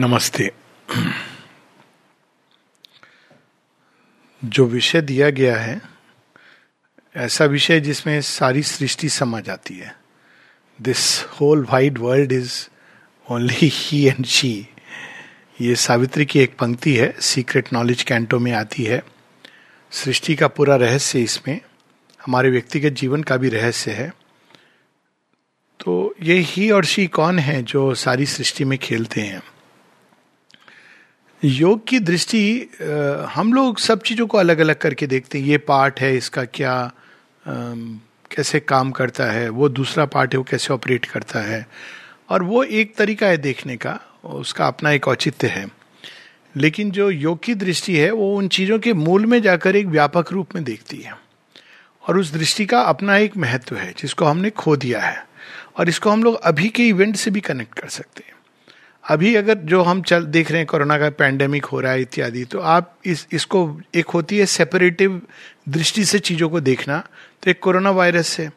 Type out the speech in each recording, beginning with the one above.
नमस्ते। जो विषय दिया गया है, ऐसा विषय जिसमें सारी सृष्टि समा जाती है। This whole wide world is only he and she ये सावित्री की एक पंक्ति है सीक्रेट नॉलेज कैंटो में आती है। सृष्टि का पूरा रहस्य इसमें, हमारे व्यक्तिगत जीवन का भी रहस्य है। तो ये ही और शी कौन है जो सारी सृष्टि में खेलते हैं? योग की दृष्टि हम लोग सब चीज़ों को अलग अलग करके देखते हैं। ये पार्ट है, इसका क्या कैसे काम करता है, वो दूसरा पार्ट है, वो कैसे ऑपरेट करता है। और वो एक तरीका है देखने का, उसका अपना एक औचित्य है। लेकिन जो योग की दृष्टि है, वो उन चीज़ों के मूल में जाकर एक व्यापक रूप में देखती है। और उस दृष्टि का अपना एक महत्व है, जिसको हमने खो दिया है। और इसको हम लोग अभी के इवेंट से भी कनेक्ट कर सकते हैं। अभी अगर जो हम चल देख रहे हैं कोरोना का पैंडेमिक हो रहा है इत्यादि तो आप इस, इसको एक होती है सेपरेटिव दृष्टि से चीज़ों को देखना। तो एक कोरोना वायरस है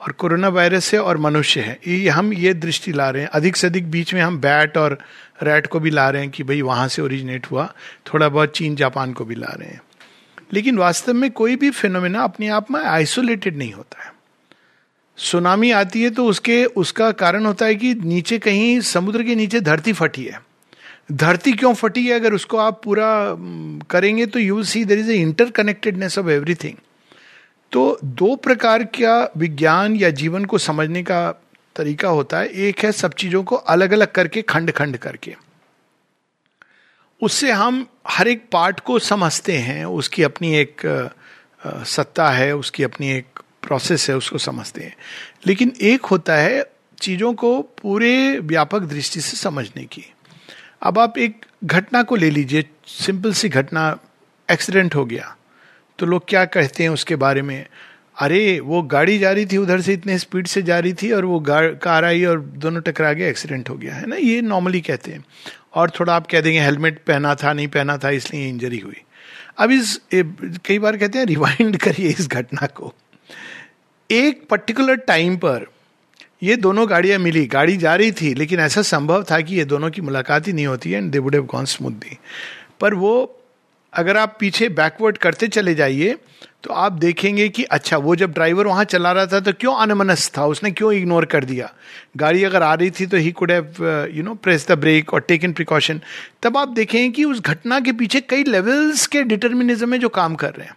और कोरोना वायरस है और मनुष्य है। ये, हम ये दृष्टि ला रहे हैं। अधिक से अधिक बीच में हम बैट और रैट को भी ला रहे हैं कि भाई वहाँ से ओरिजिनेट हुआ। थोड़ा बहुत चीन, जापान को भी ला रहे हैं। लेकिन वास्तव में कोई भी फिनोमिना अपने आप में आइसोलेटेड नहीं होता है। सुनामी आती है तो उसके, उसका कारण होता है कि नीचे कहीं, समुद्र के नीचे धरती फटी है। धरती क्यों फटी है? अगर उसको आप पूरा करेंगे तो you see there is a interconnectedness of everything तो दो प्रकार का विज्ञान या जीवन को समझने का तरीका होता है। एक है सब चीज़ों को अलग अलग करके खंड खंड करके। उससे हम हर एक पार्ट को समझते हैं। उसकी अपनी एक सत्ता है, उसकी अपनी एक प्रोसेस है, उसको समझते हैं। लेकिन एक होता है चीज़ों को पूरे व्यापक दृष्टि से समझने की। अब आप एक घटना को ले लीजिए, सिंपल सी घटना, एक्सीडेंट हो गया। तो लोग क्या कहते हैं उसके बारे में? अरे, वो गाड़ी जा रही थी उधर से, इतने स्पीड से जा रही थी और वो कार आई और दोनों टकरा गए, एक्सीडेंट हो गया, है ना? ये नॉर्मली कहते हैं। और थोड़ा आप कह देंगे, हेलमेट पहना था, नहीं पहना था, इसलिए इंजरी हुई। अब इस कई बार कहते हैं, रिवाइंड करिए इस घटना को। एक पर्टिकुलर टाइम पर ये दोनों गाड़ियाँ मिली। गाड़ी जा रही थी, लेकिन ऐसा संभव था कि ये दोनों की मुलाकात ही नहीं होती and they would have gone smoothly पर वो, अगर आप पीछे बैकवर्ड करते चले जाइए तो आप देखेंगे कि अच्छा वो जब ड्राइवर वहाँ चला रहा था तो क्यों अनमनस था? उसने क्यों इग्नोर कर दिया? गाड़ी अगर आ रही थी तो he could have you know press the brake और टेकन प्रिकॉशन तब आप देखेंगे कि उस घटना के पीछे कई लेवल्स के डिटर्मिनिज्म में जो काम कर रहे हैं।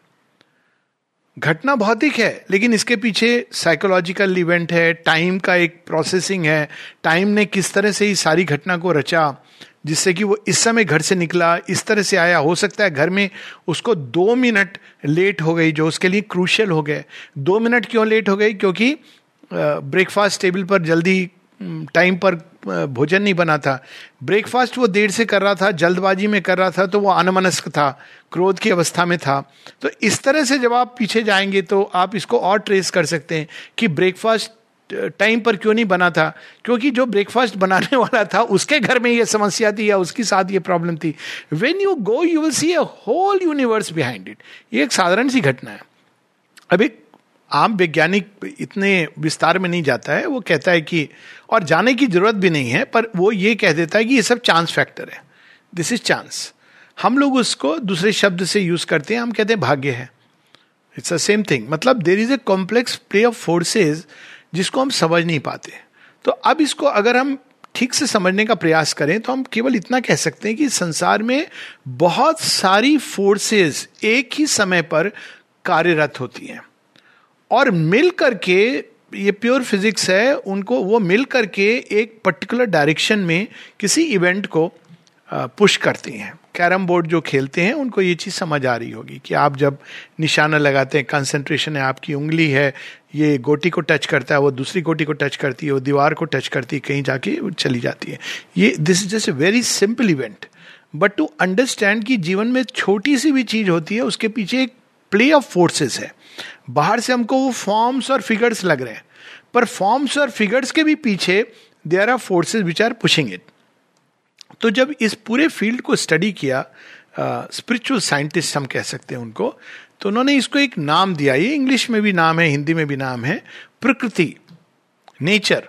घटना भौतिक है, लेकिन इसके पीछे साइकोलॉजिकल इवेंट है टाइम का एक प्रोसेसिंग है। टाइम ने किस तरह से ही सारी घटना को रचा, जिससे कि वो इस समय घर से निकला, इस तरह से आया। हो सकता है घर में उसको दो मिनट लेट हो गई, जो उसके लिए क्रूशियल हो गए। दो मिनट क्यों लेट हो गई? क्योंकि ब्रेकफास्ट टेबल पर जल्दी टाइम पर भोजन नहीं बना था। ब्रेकफास्ट वो देर से कर रहा था, जल्दबाजी में कर रहा था तो वो अनमनस्क था, क्रोध की अवस्था में था। तो इस तरह से जब आप पीछे जाएँगे तो आप इसको और ट्रेस कर सकते हैं कि ब्रेकफास्ट टाइम पर क्यों नहीं बना था? क्योंकि जो ब्रेकफास्ट बनाने वाला था, उसके घर में ये समस्या थी या उसके साथ ये प्रॉब्लम थी। When you go you will see a whole universe behind it ये एक साधारण सी घटना है। अब एक आम वैज्ञानिक इतने विस्तार में नहीं जाता है, वो कहता है कि, और जाने की ज़रूरत भी नहीं है, पर वो ये कह देता है कि ये सब चांस फैक्टर है। दिस इज़ चांस हम लोग उसको दूसरे शब्द से यूज़ करते हैं, हम कहते हैं भाग्य है। इट्स अ सेम थिंग मतलब there is a complex play of forces जिसको हम समझ नहीं पाते तो अब इसको अगर हम ठीक से समझने का प्रयास करें तो हम केवल इतना कह सकते हैं कि संसार में बहुत सारी फोर्सेस एक ही समय पर कार्यरत होती हैं। और मिल करके, ये प्योर फिजिक्स है, उनको, वो मिल करके एक पर्टिकुलर डायरेक्शन में किसी इवेंट को पुश करती हैं। कैरम बोर्ड जो खेलते हैं, उनको ये चीज़ समझ आ रही होगी कि आप जब निशाना लगाते हैं कंसंट्रेशन है, आपकी उंगली है, ये गोटी को टच करता है, वो दूसरी गोटी को टच करती है, वो दीवार को टच करती है, कहीं जाके चली जाती है। ये this is just a very simple event but to understand कि जीवन में छोटी सी भी चीज़ होती है, उसके पीछे एक प्ले ऑफ़ फोर्सेस है। बाहर से हमको वो फॉर्म्स और फिगर्स लग रहे हैं। पर फॉर्म्स और फिगर्स के भी पीछे there are forces which are pushing it तो जब इस पूरे फ़ील्ड को स्टडी किया स्पिरिचुअल uh, साइंटिस्ट हम कह सकते हैं उनको तो उन्होंने इसको एक नाम दिया। ये इंग्लिश में भी नाम है हिंदी में भी नाम है प्रकृति नेचर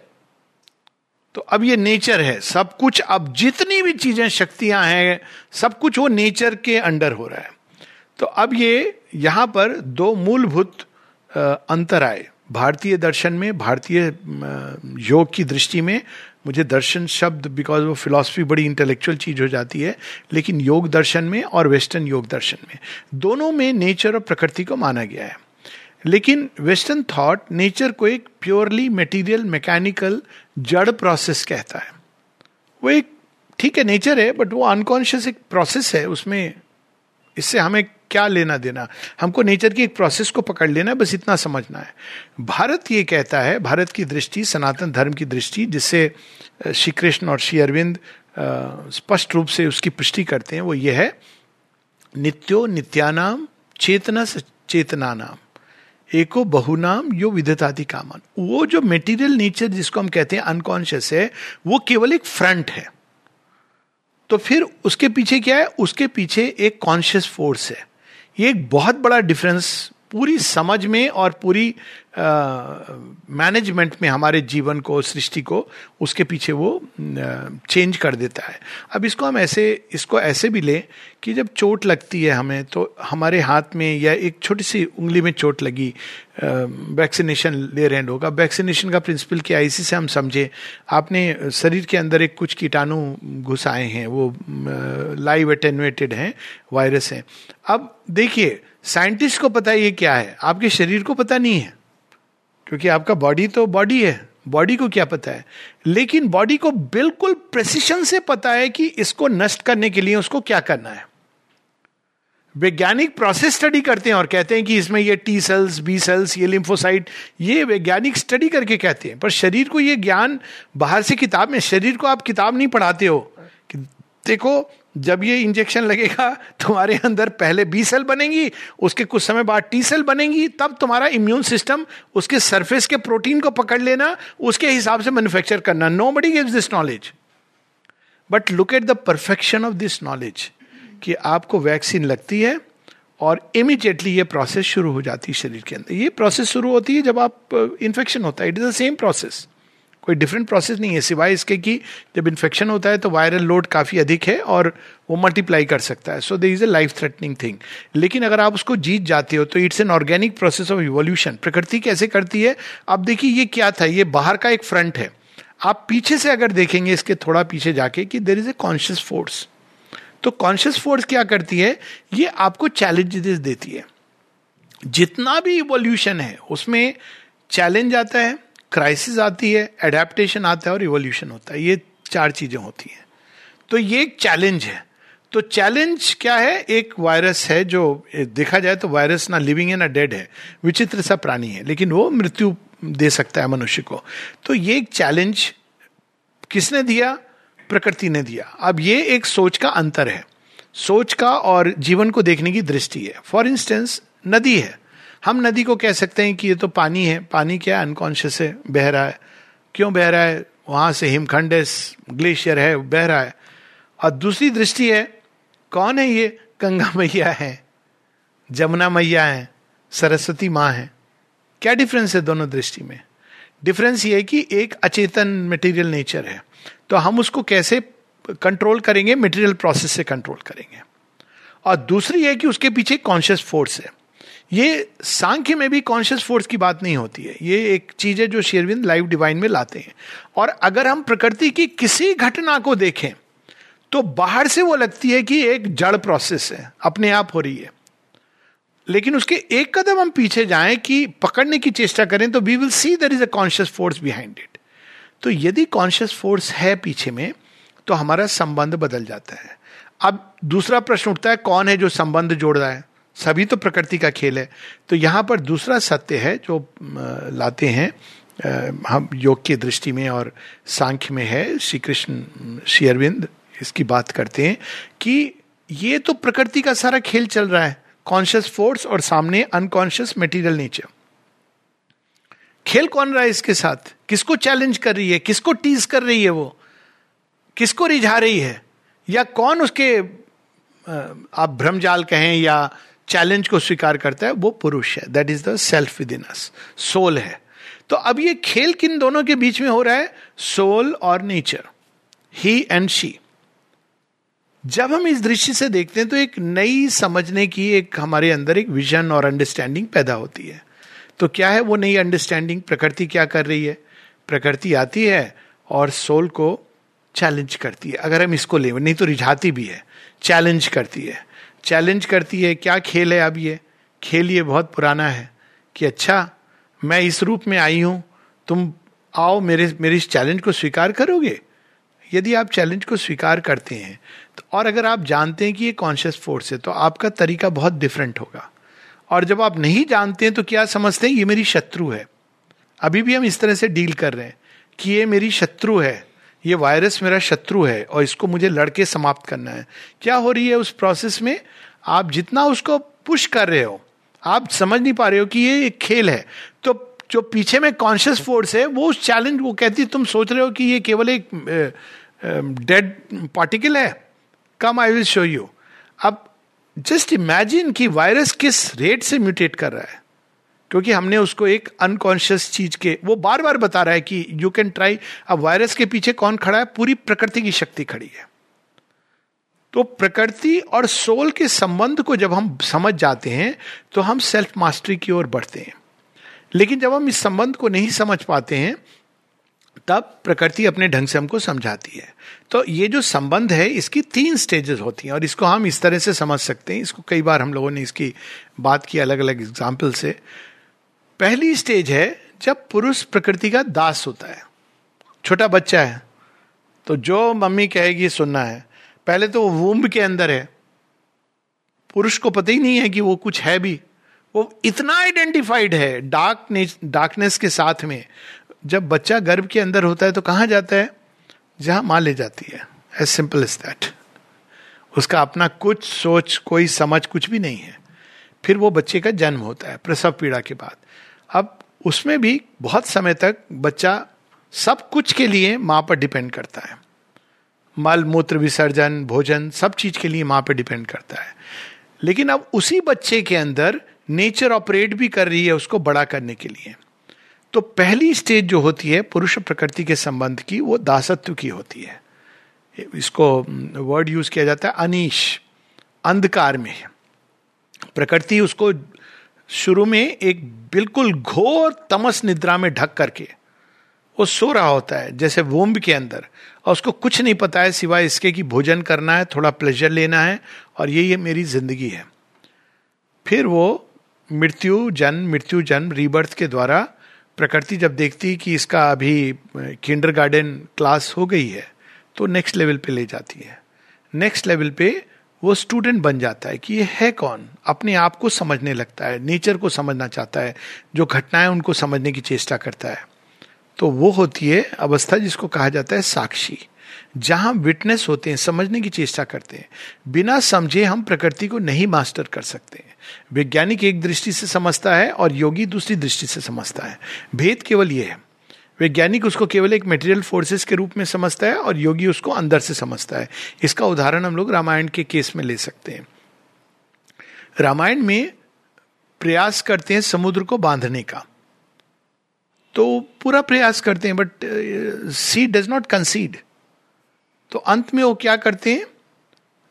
तो अब ये नेचर है। सब कुछ अब जितनी भी चीज़ें शक्तियाँ हैं सब कुछ वो नेचर के अंडर हो रहा है। तो अब ये यहाँ पर दो मूलभूत अंतर आए। भारतीय दर्शन में, भारतीय योग की दृष्टि में मुझे दर्शन शब्द बिकॉज़ वो फिलॉसफी बड़ी इंटेलेक्चुअल चीज़ हो जाती है, लेकिन योग दर्शन में और वेस्टर्न योग दर्शन में। दोनों में नेचर और प्रकृति को माना गया है। लेकिन वेस्टर्न थॉट नेचर को एक प्योरली मेटीरियल मैकेनिकल जड़ प्रोसेस कहता है। वो एक, ठीक है नेचर है बट वो अनकॉन्शियस एक प्रोसेस है, उसमें इससे हमें क्या लेना देना? हमको नेचर की एक प्रोसेस को पकड़ लेना है, बस इतना समझना है। भारत ये कहता है, भारत की दृष्टि, सनातन धर्म की दृष्टि, जिससे श्री कृष्ण और श्री अरविंद स्पष्ट रूप से उसकी पुष्टि करते हैं, वो ये है, नित्यो नित्यानाम चेतना चेतना नाम एको बहुनाम यो विधतादि कामन। वो जो मेटीरियल नेचर जिसको हम कहते हैं अनकॉन्शियस है, वो केवल एक फ्रंट है। तो फिर उसके पीछे क्या है? उसके पीछे एक कॉन्शियस फोर्स है। ये एक बहुत बड़ा डिफरेंस पूरी समझ में और पूरी मैनेजमेंट में हमारे जीवन को, सृष्टि को, उसके पीछे वो चेंज कर देता है। अब इसको हम ऐसे, इसको ऐसे भी लें कि जब चोट लगती है हमें तो हमारे हाथ में या एक छोटी सी उंगली में चोट लगी वैक्सीनेशन ले रहे हैं लोग। अब वैक्सीनेशन का प्रिंसिपल क्या है? इसी से हम समझे। आपने शरीर के अंदर एक कुछ कीटाणु घुस आए हैं, वो लाइव अटेनुएटेड हैं वायरस हैं। अब देखिए साइंटिस्ट को पता ये क्या है? आपके शरीर को पता नहीं है। क्योंकि आपका बॉडी तो बॉडी है। बॉडी को क्या पता है? लेकिन बॉडी को बिल्कुल प्रेसिशन से पता है कि इसको नष्ट करने के लिए उसको क्या करना है। वैज्ञानिक प्रोसेस स्टडी करते हैं और कहते हैं कि इसमें ये टी सेल्स बी सेल्स ये लिम्फोसाइट ये वैज्ञानिक स्टडी करके कहते हैं। पर शरीर को ये ज्ञान बाहर से किताब में, शरीर को आप किताब नहीं पढ़ाते हो। कि देखो जब ये इंजेक्शन लगेगा, तुम्हारे अंदर पहले बी सेल बनेंगी, उसके कुछ समय बाद टी सेल बनेंगी, तब तुम्हारा इम्यून सिस्टम उसके सरफेस के प्रोटीन को पकड़ लेना, उसके हिसाब से मैन्युफैक्चर करना। Nobody gives this knowledge but look at the perfection of this knowledge कि आपको वैक्सीन लगती है और इमीडिएटली ये प्रोसेस शुरू हो जाती है शरीर के अंदर। ये प्रोसेस शुरू होती है जब आप इन्फेक्शन होता है। It is the same process कोई डिफरेंट प्रोसेस नहीं है, सिवाय इसके कि जब इन्फेक्शन होता है तो वायरल लोड काफ़ी अधिक है और वो मल्टीप्लाई कर सकता है। So they is a life threatening thing लेकिन अगर आप उसको जीत जाते हो तो it's an organic process of evolution प्रकृति कैसे करती है? अब देखिए, ये क्या था? ये बाहर का एक फ्रंट है। आप पीछे से अगर देखेंगे, इसके थोड़ा पीछे जाके कि there is a conscious force तो कॉन्शियस फोर्स क्या करती है? ये आपको चैलेंजेस देती है। जितना भी इवोल्यूशन है, उसमें चैलेंज आता है क्राइसिस आती है एडेप्टेशन आता है और रिवोल्यूशन होता है। ये चार चीज़ें होती हैं। तो ये एक चैलेंज है। तो चैलेंज क्या है? एक वायरस है जो देखा जाए तो वायरस ना लिविंग है, ना डेड है। विचित्र सा प्राणी है, लेकिन वो मृत्यु दे सकता है मनुष्य को। तो ये एक चैलेंज किसने दिया? प्रकृति ने दिया। अब ये एक सोच का अंतर है। सोच का और जीवन को देखने की दृष्टि है। फॉर इंस्टेंस नदी है। हम नदी को कह सकते हैं कि ये तो पानी है, पानी क्या अनकॉन्शियस है, बह रहा है। क्यों बह रहा है? वहाँ से हिमखंड ग्लेशियर है, बह रहा है। और दूसरी दृष्टि है, कौन है ये? गंगा मैया है, जमुना मैया है, सरस्वती माँ है। क्या डिफरेंस है दोनों दृष्टि में? डिफरेंस ये है कि एक अचेतन मटेरियल नेचर है। तो हम उसको कैसे कंट्रोल करेंगे? मटेरियल प्रोसेस से कंट्रोल करेंगे। और दूसरी है कि उसके पीछे कॉन्शियस फोर्स है। ये सांख्य में भी कॉन्शियस फोर्स की बात नहीं होती है। ये एक चीज़ है जो शेरविंद लाइव डिवाइन में लाते हैं। और अगर हम प्रकृति की किसी घटना को देखें तो बाहर से वो लगती है कि एक जड़ प्रोसेस है, अपने आप हो रही है। लेकिन उसके एक कदम हम पीछे जाएँ कि पकड़ने की चेष्टा करें तो we will see there is a conscious force behind it तो यदि कॉन्शियस फोर्स है पीछे में तो हमारा संबंध बदल जाता है। अब दूसरा प्रश्न उठता है, कौन है जो संबंध जोड़ रहा है? सभी तो प्रकृति का खेल है। तो यहाँ पर दूसरा सत्य है जो लाते हैं हम योग की दृष्टि में और सांख्य में है श्री कृष्ण श्री अरविंद इसकी बात करते हैं कि ये तो प्रकृति का सारा खेल चल रहा है कॉन्शियस फोर्स और सामने अनकॉन्शियस मेटीरियल नेचर खेल कौन रहा है इसके साथ? किसको चैलेंज कर रही है? किसको टीज कर रही है वो? किसको रिझा रही है? या कौन उसके आप भ्रमजाल कहें या चैलेंज को स्वीकार करता है, वो पुरुष है। That is the self within us soul है। तो अब ये खेल किन दोनों के बीच में हो रहा है? सोल और नेचर ही एंड शी जब हम इस दृष्टि से देखते हैं तो एक नई समझने की एक हमारे अंदर एक विजन और अंडरस्टैंडिंग पैदा होती है। तो क्या है वो नई अंडरस्टैंडिंग प्रकृति क्या कर रही है? प्रकृति आती है और सोल को चैलेंज करती है। अगर हम इसको ले, नहीं तो रिझाती भी है। चैलेंज करती है। चैलेंज करती है, क्या खेल है अब ये? खेल ये बहुत पुराना है कि अच्छा मैं इस रूप में आई हूँ, तुम आओ मेरे मेरे इस चैलेंज को स्वीकार करोगे? यदि आप चैलेंज को स्वीकार करते हैं तो और अगर आप जानते हैं कि ये कॉन्शियस फोर्स है तो आपका तरीका बहुत डिफरेंट होगा। और जब आप नहीं जानते हैं तो क्या समझते हैं, ये मेरी शत्रु है। अभी भी हम इस तरह से डील कर रहे हैं कि ये मेरी शत्रु है। ये वायरस मेरा शत्रु है और इसको मुझे लड़के समाप्त करना है। क्या हो रही है उस प्रोसेस में? आप जितना उसको पुश कर रहे हो, आप समझ नहीं पा रहे हो कि ये एक खेल है। तो जो पीछे में कॉन्शियस फोर्स है, वो उस चैलेंज वो कहती तुम सोच रहे हो कि ये केवल एक डेड पार्टिकल है? Come I will show you अब जस्ट इमेजिन कि वायरस किस रेट से म्यूटेट कर रहा है। क्योंकि हमने उसको एक अनकॉन्शियस चीज़ के, वो बार बार बता रहा है कि यू कैन ट्राई अब वायरस के पीछे कौन खड़ा है? पूरी प्रकृति की शक्ति खड़ी है। तो प्रकृति और सोल के संबंध को जब हम समझ जाते हैं तो हम सेल्फ मास्टरी की ओर बढ़ते हैं। लेकिन जब हम इस संबंध को नहीं समझ पाते हैं, तब प्रकृति अपने ढंग से हमको समझाती है। तो ये जो संबंध है, इसकी तीन स्टेजेस होती हैं, और इसको हम इस तरह से समझ सकते हैं। इसको कई बार हम लोगों ने इसकी बात की अलग अलग एग्ज़ाम्पल से। पहली स्टेज है जब पुरुष प्रकृति का दास होता है। छोटा बच्चा है तो जो मम्मी कहेगी, सुनना है। पहले तो वो वूम्ब के अंदर है। पुरुष को पता ही नहीं है कि वो कुछ है भी। वो इतना आइडेंटिफाइड है डार्क डार्कनेस के साथ में। जब बच्चा गर्भ के अंदर होता है तो कहाँ जाता है? जहाँ माँ ले जाती है। एज सिंपल इज़ दैट उसका अपना कुछ सोच, कोई समझ कुछ भी नहीं है। फिर वो बच्चे का जन्म होता है, प्रसव पीड़ा के बाद। उसमें भी बहुत समय तक बच्चा सब कुछ के लिए माँ पर डिपेंड करता है। मल, मूत्र, विसर्जन, भोजन सब चीज़ के लिए माँ पर डिपेंड करता है। लेकिन अब उसी बच्चे के अंदर नेचर ऑपरेट भी कर रही है उसको बड़ा करने के लिए। तो पहली स्टेज जो होती है पुरुष प्रकृति के संबंध की, वो दासत्व की होती है। इसको वर्ड यूज़ किया जाता है, अनिश, अंधकार में। प्रकृति उसको शुरू में एक बिल्कुल घोर तमस निद्रा में ढक करके वो सो रहा होता है, जैसे वोम्ब के अंदर। और उसको कुछ नहीं पता है सिवाय इसके कि भोजन करना है, थोड़ा प्लेजर लेना है, और ये ये मेरी ज़िंदगी है। फिर वो मृत्यु, जन्म मृत्यु, जन्म रीबर्थ के द्वारा प्रकृति जब देखती कि इसका अभी किंडर गार्डन क्लास हो गई है तो नेक्स्ट लेवल पे ले जाती है। नेक्स्ट लेवल पे वो स्टूडेंट बन जाता है कि ये है कौन? अपने आप को समझने लगता है नेचर को समझना चाहता है, जो घटनाएँ उनको समझने की चेष्टा करता है। तो वो होती है अवस्था जिसको कहा जाता है साक्षी, जहाँ विटनेस होते हैं, समझने की चेष्टा करते हैं। बिना समझे हम प्रकृति को नहीं मास्टर कर सकते वैज्ञानिक एक दृष्टि से समझता है और योगी दूसरी दृष्टि से समझता है। भेद केवल यह है। वैज्ञानिक उसको केवल एक मटेरियल फोर्सेस के रूप में समझता है और योगी उसको अंदर से समझता है। इसका उदाहरण हम लोग रामायण के केस में ले सकते हैं। रामायण में प्रयास करते हैं समुद्र को बांधने का। तो पूरा प्रयास करते हैं but see does not concede तो अंत में वो क्या करते हैं?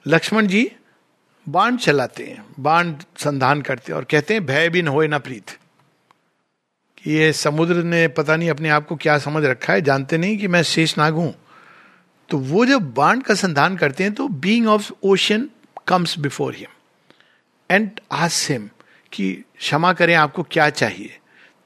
लक्ष्मण जी बाण चलाते हैं, बाण संधान करते हैं और कहते हैं, भय बिन होए ना प्रीत। ये समुद्र ने पता नहीं अपने आप को क्या समझ रखा है, जानते नहीं कि मैं शेष नाग हूँ। तो वो जब बाण का संधान करते हैं तो being of ocean comes before him and ask him कि क्षमा करें, आपको क्या चाहिए?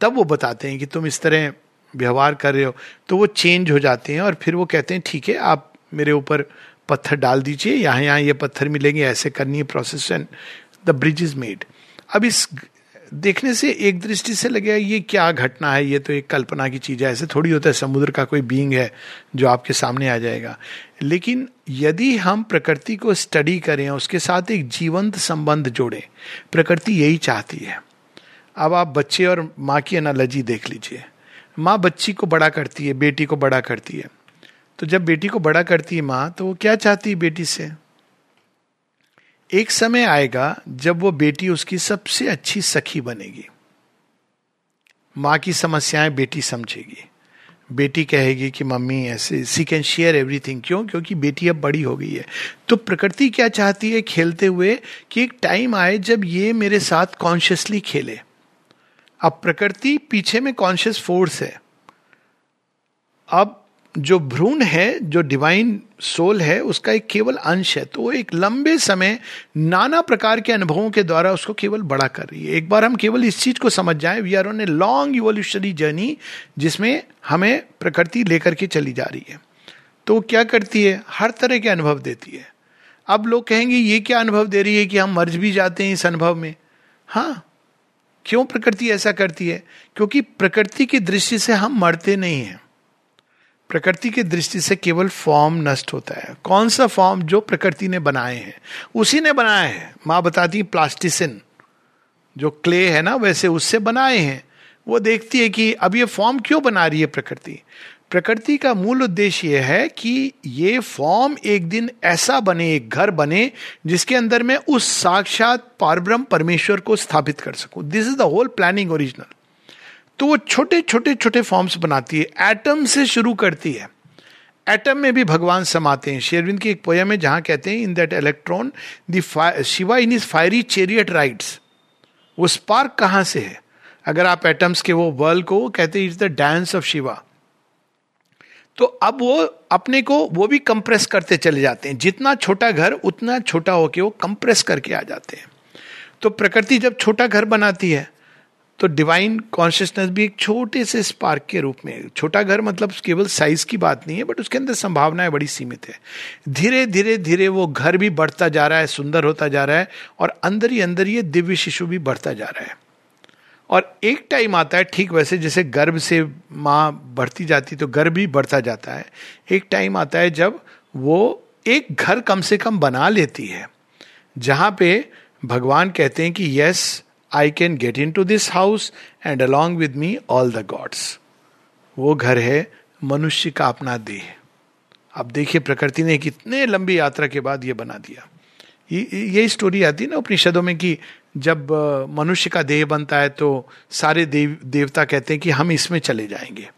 तब वो बताते हैं कि तुम इस तरह व्यवहार कर रहे हो। तो वो चेंज हो जाते हैं और फिर वो कहते हैं, ठीक है, आप मेरे ऊपर पत्थर डाल दीजिए यहाँ यहाँ ये पत्थर मिलेंगे, ऐसे करनी है process and the bridge is made अब इस देखने से एक दृष्टि से लगेगा ये क्या घटना है? ये तो एक कल्पना की चीज़ है। ऐसे थोड़ी होता है, समुद्र का कोई बींग है जो आपके सामने आ जाएगा। लेकिन यदि हम प्रकृति को स्टडी करें, उसके साथ एक जीवंत संबंध जोड़ें, प्रकृति यही चाहती है। अब आप बच्चे और माँ की एनालॉजी देख लीजिए। माँ बच्ची को बड़ा करती है, बेटी को बड़ा करती है। तो जब बेटी को बड़ा करती है माँ तो वो क्या चाहती है बेटी से? एक समय आएगा जब वो बेटी उसकी सबसे अच्छी सखी बनेगी। माँ की समस्याएँ बेटी समझेगी। बेटी कहेगी कि, मम्मी, ऐसे सी कैन शेयर एवरीथिंग क्यों? क्योंकि बेटी अब बड़ी हो गई है। तो प्रकृति क्या चाहती है खेलते हुए कि एक टाइम आए जब ये मेरे साथ कॉन्शियसली खेले? अब प्रकृति पीछे में कॉन्शियस फोर्स है। अब जो भ्रूण है, जो डिवाइन सोल है, उसका एक केवल अंश है। तो वो एक लंबे समय नाना प्रकार के अनुभवों के द्वारा उसको केवल बड़ा कर रही है। एक बार हम केवल इस चीज़ को समझ जाएँ we are on a long evolutionary journey जिसमें हमें प्रकृति लेकर के चली जा रही है। तो वो क्या करती है? हर तरह के अनुभव देती है। अब लोग कहेंगे, ये क्या अनुभव दे रही है कि हम मर्ज भी जाते हैं इस अनुभव में? हाँ। क्यों प्रकृति ऐसा करती है? क्योंकि प्रकृति की दृष्टि से हम मरते नहीं हैं। प्रकृति की दृष्टि से केवल फॉर्म नष्ट होता है। कौन सा फॉर्म जो प्रकृति ने बनाए हैं? उसी ने बनाए हैं। माँ बताती प्लास्टिसिन जो क्ले है ना, वैसे उससे बनाए हैं। वो देखती है कि अब ये फॉर्म क्यों बना रही है प्रकृति? प्रकृति का मूल उद्देश्य यह है कि ये फॉर्म एक दिन ऐसा बने, एक घर बने, जिसके अंदर मैं उस साक्षात पारब्रह्म परमेश्वर को स्थापित कर सकूँ। This is the whole planning original तो वो छोटे छोटे छोटे फॉर्म्स बनाती है। एटम से शुरू करती है। एटम में भी भगवान समाते हैं। शेरविंद की एक पोयम है जहाँ कहते हैं in that electron Shiva in is fiery chariot rides वो स्पार्क कहाँ से है? अगर आप एटम्स के वो वर्ल्ड को कहते हैं is the dance of Shiva तो अब वो अपने को, वो भी कंप्रेस करते चले जाते हैं। जितना छोटा घर, उतना छोटा होके वो कंप्रेस करके आ जाते हैं। तो प्रकृति जब छोटा घर बनाती है तो डिवाइन कॉन्शियसनेस भी एक छोटे से स्पार्क के रूप में, छोटा घर मतलब केवल साइज़ की बात नहीं है बट उसके अंदर संभावनाएँ बड़ी सीमित है। धीरे धीरे धीरे वो घर भी बढ़ता जा रहा है, सुंदर होता जा रहा है, और अंदर ही अंदर ये दिव्य शिशु भी बढ़ता जा रहा है। और एक टाइम आता है, ठीक वैसे जैसे गर्भ से माँ बढ़ती जाती तो गर्भ भी बढ़ता जाता है। एक टाइम आता है जब वो एक घर कम से कम बना लेती है, जहाँ पे भगवान कहते हैं कि yes I can get into this house and along with me all the gods वो घर है, मनुष्य का अपना देह। अब देखिए प्रकृति ने कितने लंबी यात्रा के बाद ये बना दिया। ये स्टोरी आती है ना उपनिषदों में कि जब मनुष्य का देह बनता है तो सारे देव, देवता कहते हैं कि हम इसमें चले जाएँगे।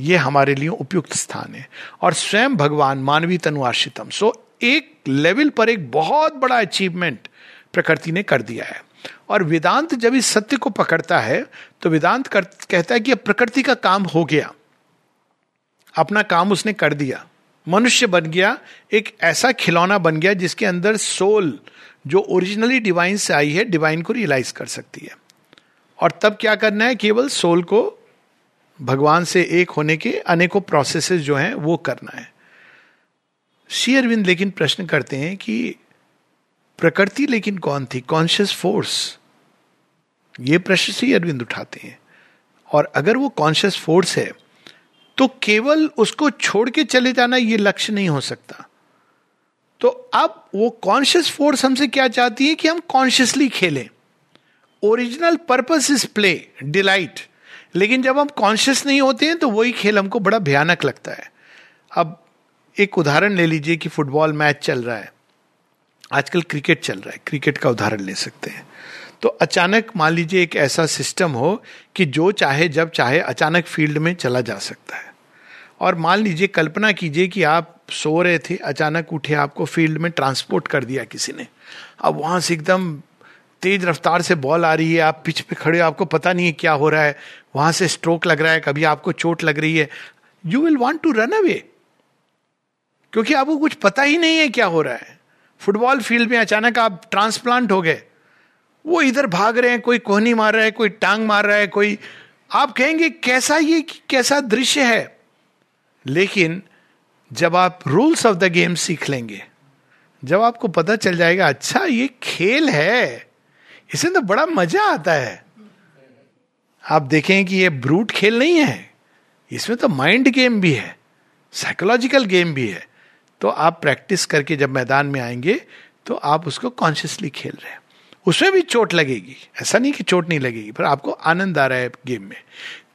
ये हमारे लिए उपयुक्त स्थान है। और स्वयं भगवान मानवी तनुआश्रितम सो एक लेवल पर एक बहुत बड़ा अचीवमेंट प्रकृति ने कर दिया है। और वेदांत जब इस सत्य को पकड़ता है तो वेदांत कहता है कि अब प्रकृति का काम हो गया। अपना काम उसने कर दिया। मनुष्य बन गया, एक ऐसा खिलौना बन गया जिसके अंदर सोल, जो ओरिजिनली डिवाइन से आई है, डिवाइन को रियलाइज़ कर सकती है। और तब क्या करना है, केवल सोल को भगवान से एक होने के अनेकों प्रोसेसेस जो हैं, वो करना है। श्री अरविंद लेकिन प्रश्न करते हैं कि प्रकृति लेकिन कौन थी? कॉन्शियस फोर्स ये प्रश्न से अरविंद उठाते हैं। और अगर वो कॉन्शियस फोर्स है तो केवल उसको छोड़ के चले जाना ये लक्ष्य नहीं हो सकता। तो अब वो कॉन्शियस फोर्स हमसे क्या चाहती है कि हम कॉन्शियसली खेलें। Original purpose is play delight लेकिन जब हम कॉन्शियस नहीं होते हैं तो वही खेल हमको बड़ा भयानक लगता है। अब एक उदाहरण ले लीजिए कि फुटबॉल मैच चल रहा है। आजकल क्रिकेट चल रहा है, क्रिकेट का उदाहरण ले सकते हैं। तो अचानक मान लीजिए एक ऐसा सिस्टम हो कि जो चाहे, जब चाहे, अचानक फ़ील्ड में चला जा सकता है। और मान लीजिए, कल्पना कीजिए कि आप सो रहे थे, अचानक उठे, आपको फ़ील्ड में ट्रांसपोर्ट कर दिया किसी ने। अब वहाँ से एकदम तेज रफ्तार से बॉल आ रही है, आप पिच पे खड़े हो, आपको पता नहीं है क्या हो रहा है। वहाँ से स्ट्रोक लग रहा है, कभी आपको चोट लग रही है। You will want to run away क्योंकि आपको कुछ पता ही नहीं है क्या हो रहा है। फुटबॉल फ़ील्ड में अचानक आप ट्रांसप्लांट हो गए। वो इधर भाग रहे हैं, कोई कोहनी मार रहा है, कोई टांग मार रहा है, कोई आप कहेंगे, कैसा ये, कैसा दृश्य है? लेकिन जब आप रूल्स ऑफ़ द गेम सीख लेंगे, जब आपको पता चल जाएगा अच्छा ये खेल है, इसमें तो बड़ा मज़ा आता है। आप देखें कि ये ब्रूट खेल नहीं है, इसमें तो माइंड गेम भी है साइकोलॉजिकल गेम भी है। तो आप प्रैक्टिस करके जब मैदान में आएँगे तो आप उसको कॉन्शियसली खेल रहे हैं। उसमें भी चोट लगेगी। ऐसा नहीं कि चोट नहीं लगेगी, पर आपको आनंद आ रहा है गेम में।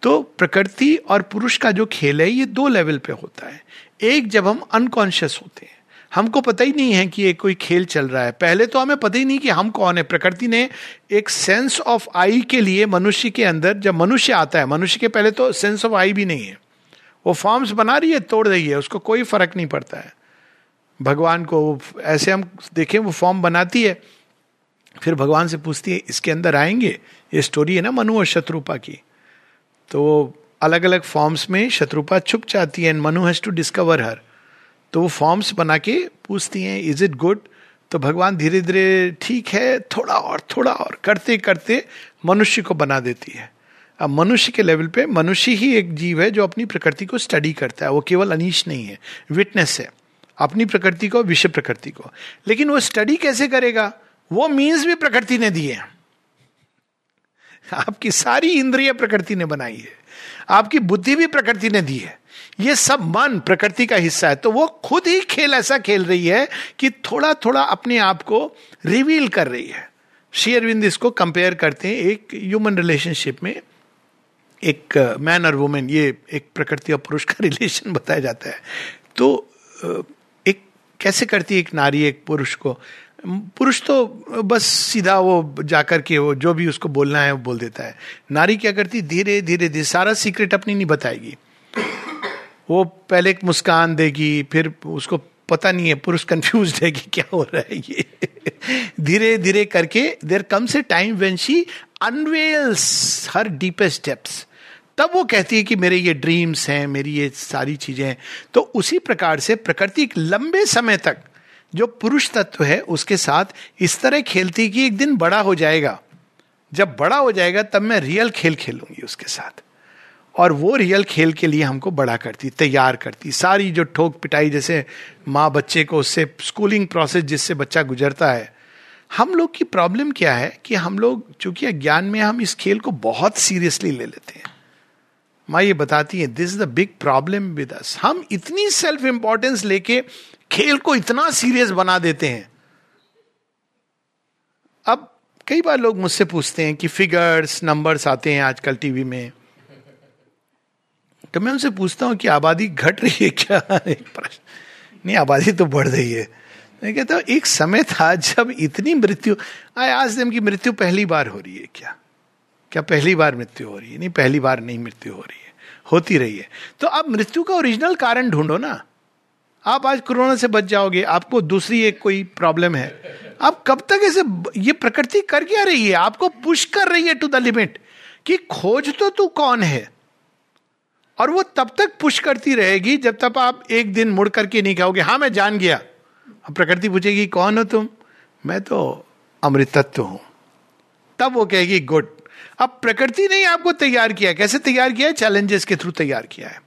तो प्रकृति और पुरुष का जो खेल है, ये दो लेवल पे होता है। एक जब हम अनकॉन्शियस होते हैं, हमको पता ही नहीं है कि ये कोई खेल चल रहा है। पहले तो हमें पता ही नहीं कि हम कौन है। प्रकृति ने एक सेंस ऑफ़ आई के लिए मनुष्य के अंदर, जब मनुष्य आता है, मनुष्य के पहले तो सेंस ऑफ़ आई भी नहीं है। वो फॉर्म्स बना रही है, तोड़ रही है, उसको कोई फ़र्क नहीं पड़ता है। भगवान को ऐसे हम देखें, वो फॉर्म बनाती है। फिर भगवान से पूछती है, इसके अंदर आएँगे? ये स्टोरी है ना मनु और शत्रुपा की। तो अलग अलग फॉर्म्स में शत्रुपा छुप जाती है and Manu has to discover her तो वो फॉर्म्स बना के पूछती हैं इज़ इट गुड तो भगवान धीरे धीरे ठीक है, थोड़ा और थोड़ा और। करते करते मनुष्य को बना देती है। अब मनुष्य के लेवल पे मनुष्य ही एक जीव है जो अपनी प्रकृति को स्टडी करता है। वो केवल अनिश नहीं है विटनेस है। अपनी प्रकृति को, विश्व प्रकृति को। लेकिन वो स्टडी कैसे करेगा? वो मीन्स भी प्रकृति ने दिए आपकी सारी इंद्रिय प्रकृति ने बनाई है। आपकी बुद्धि भी प्रकृति ने दी है। ये सब मन प्रकृति का हिस्सा है। तो वो खुद ही खेल ऐसा खेल रही है कि थोड़ा थोड़ा अपने आप को रिवील कर रही है। श्री अरविंद इसको कंपेयर करते हैं एक ह्यूमन रिलेशनशिप में। एक मैन और वुमेन ये एक प्रकृति और पुरुष का रिलेशन बताया जाता है। तो एक कैसे करती है एक नारी एक पुरुष को? पुरुष तो बस सीधा वो जाकर के वो जो भी उसको बोलना है वो बोल देता है। नारी क्या करती? धीरे धीरे धीरे, सारा सीक्रेट अपनी नहीं बताएगी। वो पहले एक मुस्कान देगी, फिर उसको पता नहीं है, पुरुष कंफ्यूज है कि क्या हो रहा है ये। धीरे धीरे करके, there comes a time when she unveils her deepest steps तब वो कहती है कि मेरे ये ड्रीम्स हैं, मेरी ये सारी चीज़ें हैं। तो उसी प्रकार से प्रकृति एक लंबे समय तक जो पुरुष तत्व है, उसके साथ इस तरह खेलती कि एक दिन बड़ा हो जाएगा। जब बड़ा हो जाएगा, तब मैं रियल खेल खेलूँगी उसके साथ। और वो रियल खेल के लिए हमको बड़ा करती, तैयार करती। सारी जो ठोक पिटाई जैसे माँ बच्चे को, उससे स्कूलिंग प्रोसेस जिससे बच्चा गुजरता है, हम लोग की प्रॉब्लम क्या है कि हम लोग चूँकि अज्ञान में हम इस खेल को बहुत सीरियसली ले लेते हैं। माँ ये बताती है this is the big problem with us हम इतनी सेल्फ इंपॉर्टेंस लेके खेल को इतना सीरियस बना देते हैं। अब कई बार लोग मुझसे पूछते हैं कि फिगर्स नंबर्स आते हैं आजकल टीवी में। तो मैं उनसे पूछता हूँ कि आबादी घट रही है क्या? एक प्रश्न। नहीं, आबादी तो बढ़ रही है। मैं कहता हूँ, एक समय था जब इतनी मृत्यु आज दिन की मृत्यु पहली बार हो रही है क्या? क्या पहली बार मृत्यु हो रही है? नहीं, पहली बार नहीं मृत्यु हो रही है। होती रही है। तो अब मृत्यु का ओरिजिनल कारण ढूंढो ना। आप आज कोरोना से बच जाओगे, आपको दूसरी एक कोई प्रॉब्लम है। आप कब तक ऐसे ये प्रकृति कर क्या रही है? आपको पुश कर रही है टू द लिमिट कि खोज तो तू कौन है? और वो तब तक पुश करती रहेगी जब तक आप एक दिन मुड़ करके नहीं कहोगे हाँ मैं जान गया। प्रकृति पूछेगी, कौन हो तुम? मैं तो अमृतत्व हूँ। तब वो कहेगी, गुड अब प्रकृति ने आपको तैयार किया है। कैसे तैयार किया है? चैलेंजेस के थ्रू तैयार किया है।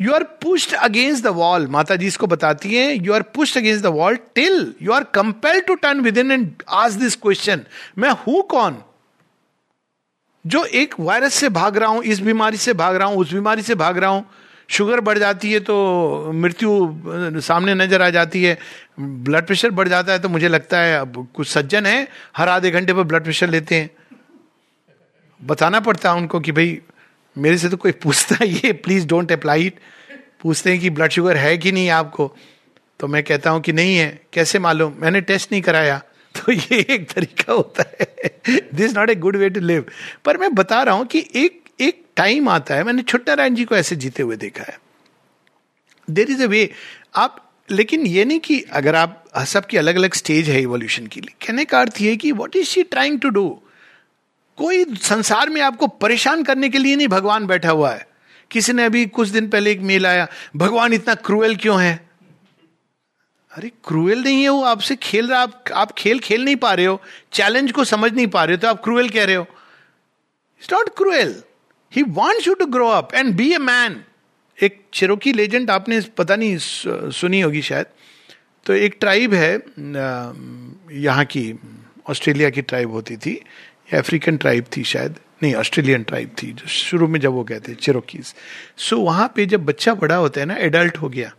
You are pushed against the wall माता जी इसको बताती है you are pushed against the wall till you are compelled to turn within and आज दिस क्वेश्चन मैं हूँ कौन? जो एक वायरस से भाग रहा हूँ, इस बीमारी से भाग रहा हूँ, उस बीमारी से भाग रहा हूँ शुगर बढ़ जाती है तो मृत्यु सामने नज़र आ जाती है ब्लड प्रेशर बढ़ जाता है तो मुझे लगता है अब कुछ सज्जन है, हर आधे घंटे पर ब्लड प्रेशर लेते हैं। बताना पड़ता है उनको कि भाई, मेरे से तो कोई पूछता ये प्लीज़ डोंट अप्लाई इट पूछते हैं कि ब्लड शुगर है कि नहीं आपको? तो मैं कहता हूँ कि नहीं है, कैसे मालूम? मैंने टेस्ट नहीं कराया। तो ये एक तरीका होता है। This not a good way to live पर मैं बता रहा हूँ कि एक एक टाइम आता है, मैंने छुट्टा नारायण जी को ऐसे जीते हुए देखा है। देर इज़ अ वे आप, लेकिन ये नहीं कि अगर आप सबकी अलग अलग स्टेज है इवोल्यूशन के कहने का अर्थ ये कि what is she trying to do कोई संसार में आपको परेशान करने के लिए नहीं भगवान बैठा हुआ है। किसी ने अभी कुछ दिन पहले एक मेल आया, भगवान, इतना क्रूएल क्यों है? अरे, क्रूएल नहीं है वो, आपसे खेल रहा, आप आप खेल खेल नहीं पा रहे हो, चैलेंज को समझ नहीं पा रहे हो तो आप क्रूएल कह रहे हो? It's not cruel he wants you to grow up and be a man एक चिरोकी लेजेंड आपने पता नहीं सुनी होगी शायद। तो एक ट्राइब है यहाँ की ऑस्ट्रेलिया की ट्राइब होती थी। अफ्रीकन ट्राइब थी शायद। नहीं ऑस्ट्रेलियन ट्राइब थी जो शुरू में जब वो कहते हैं चिरोकीज सो so, वहाँ पे जब बच्चा बड़ा होता है ना एडल्ट हो गया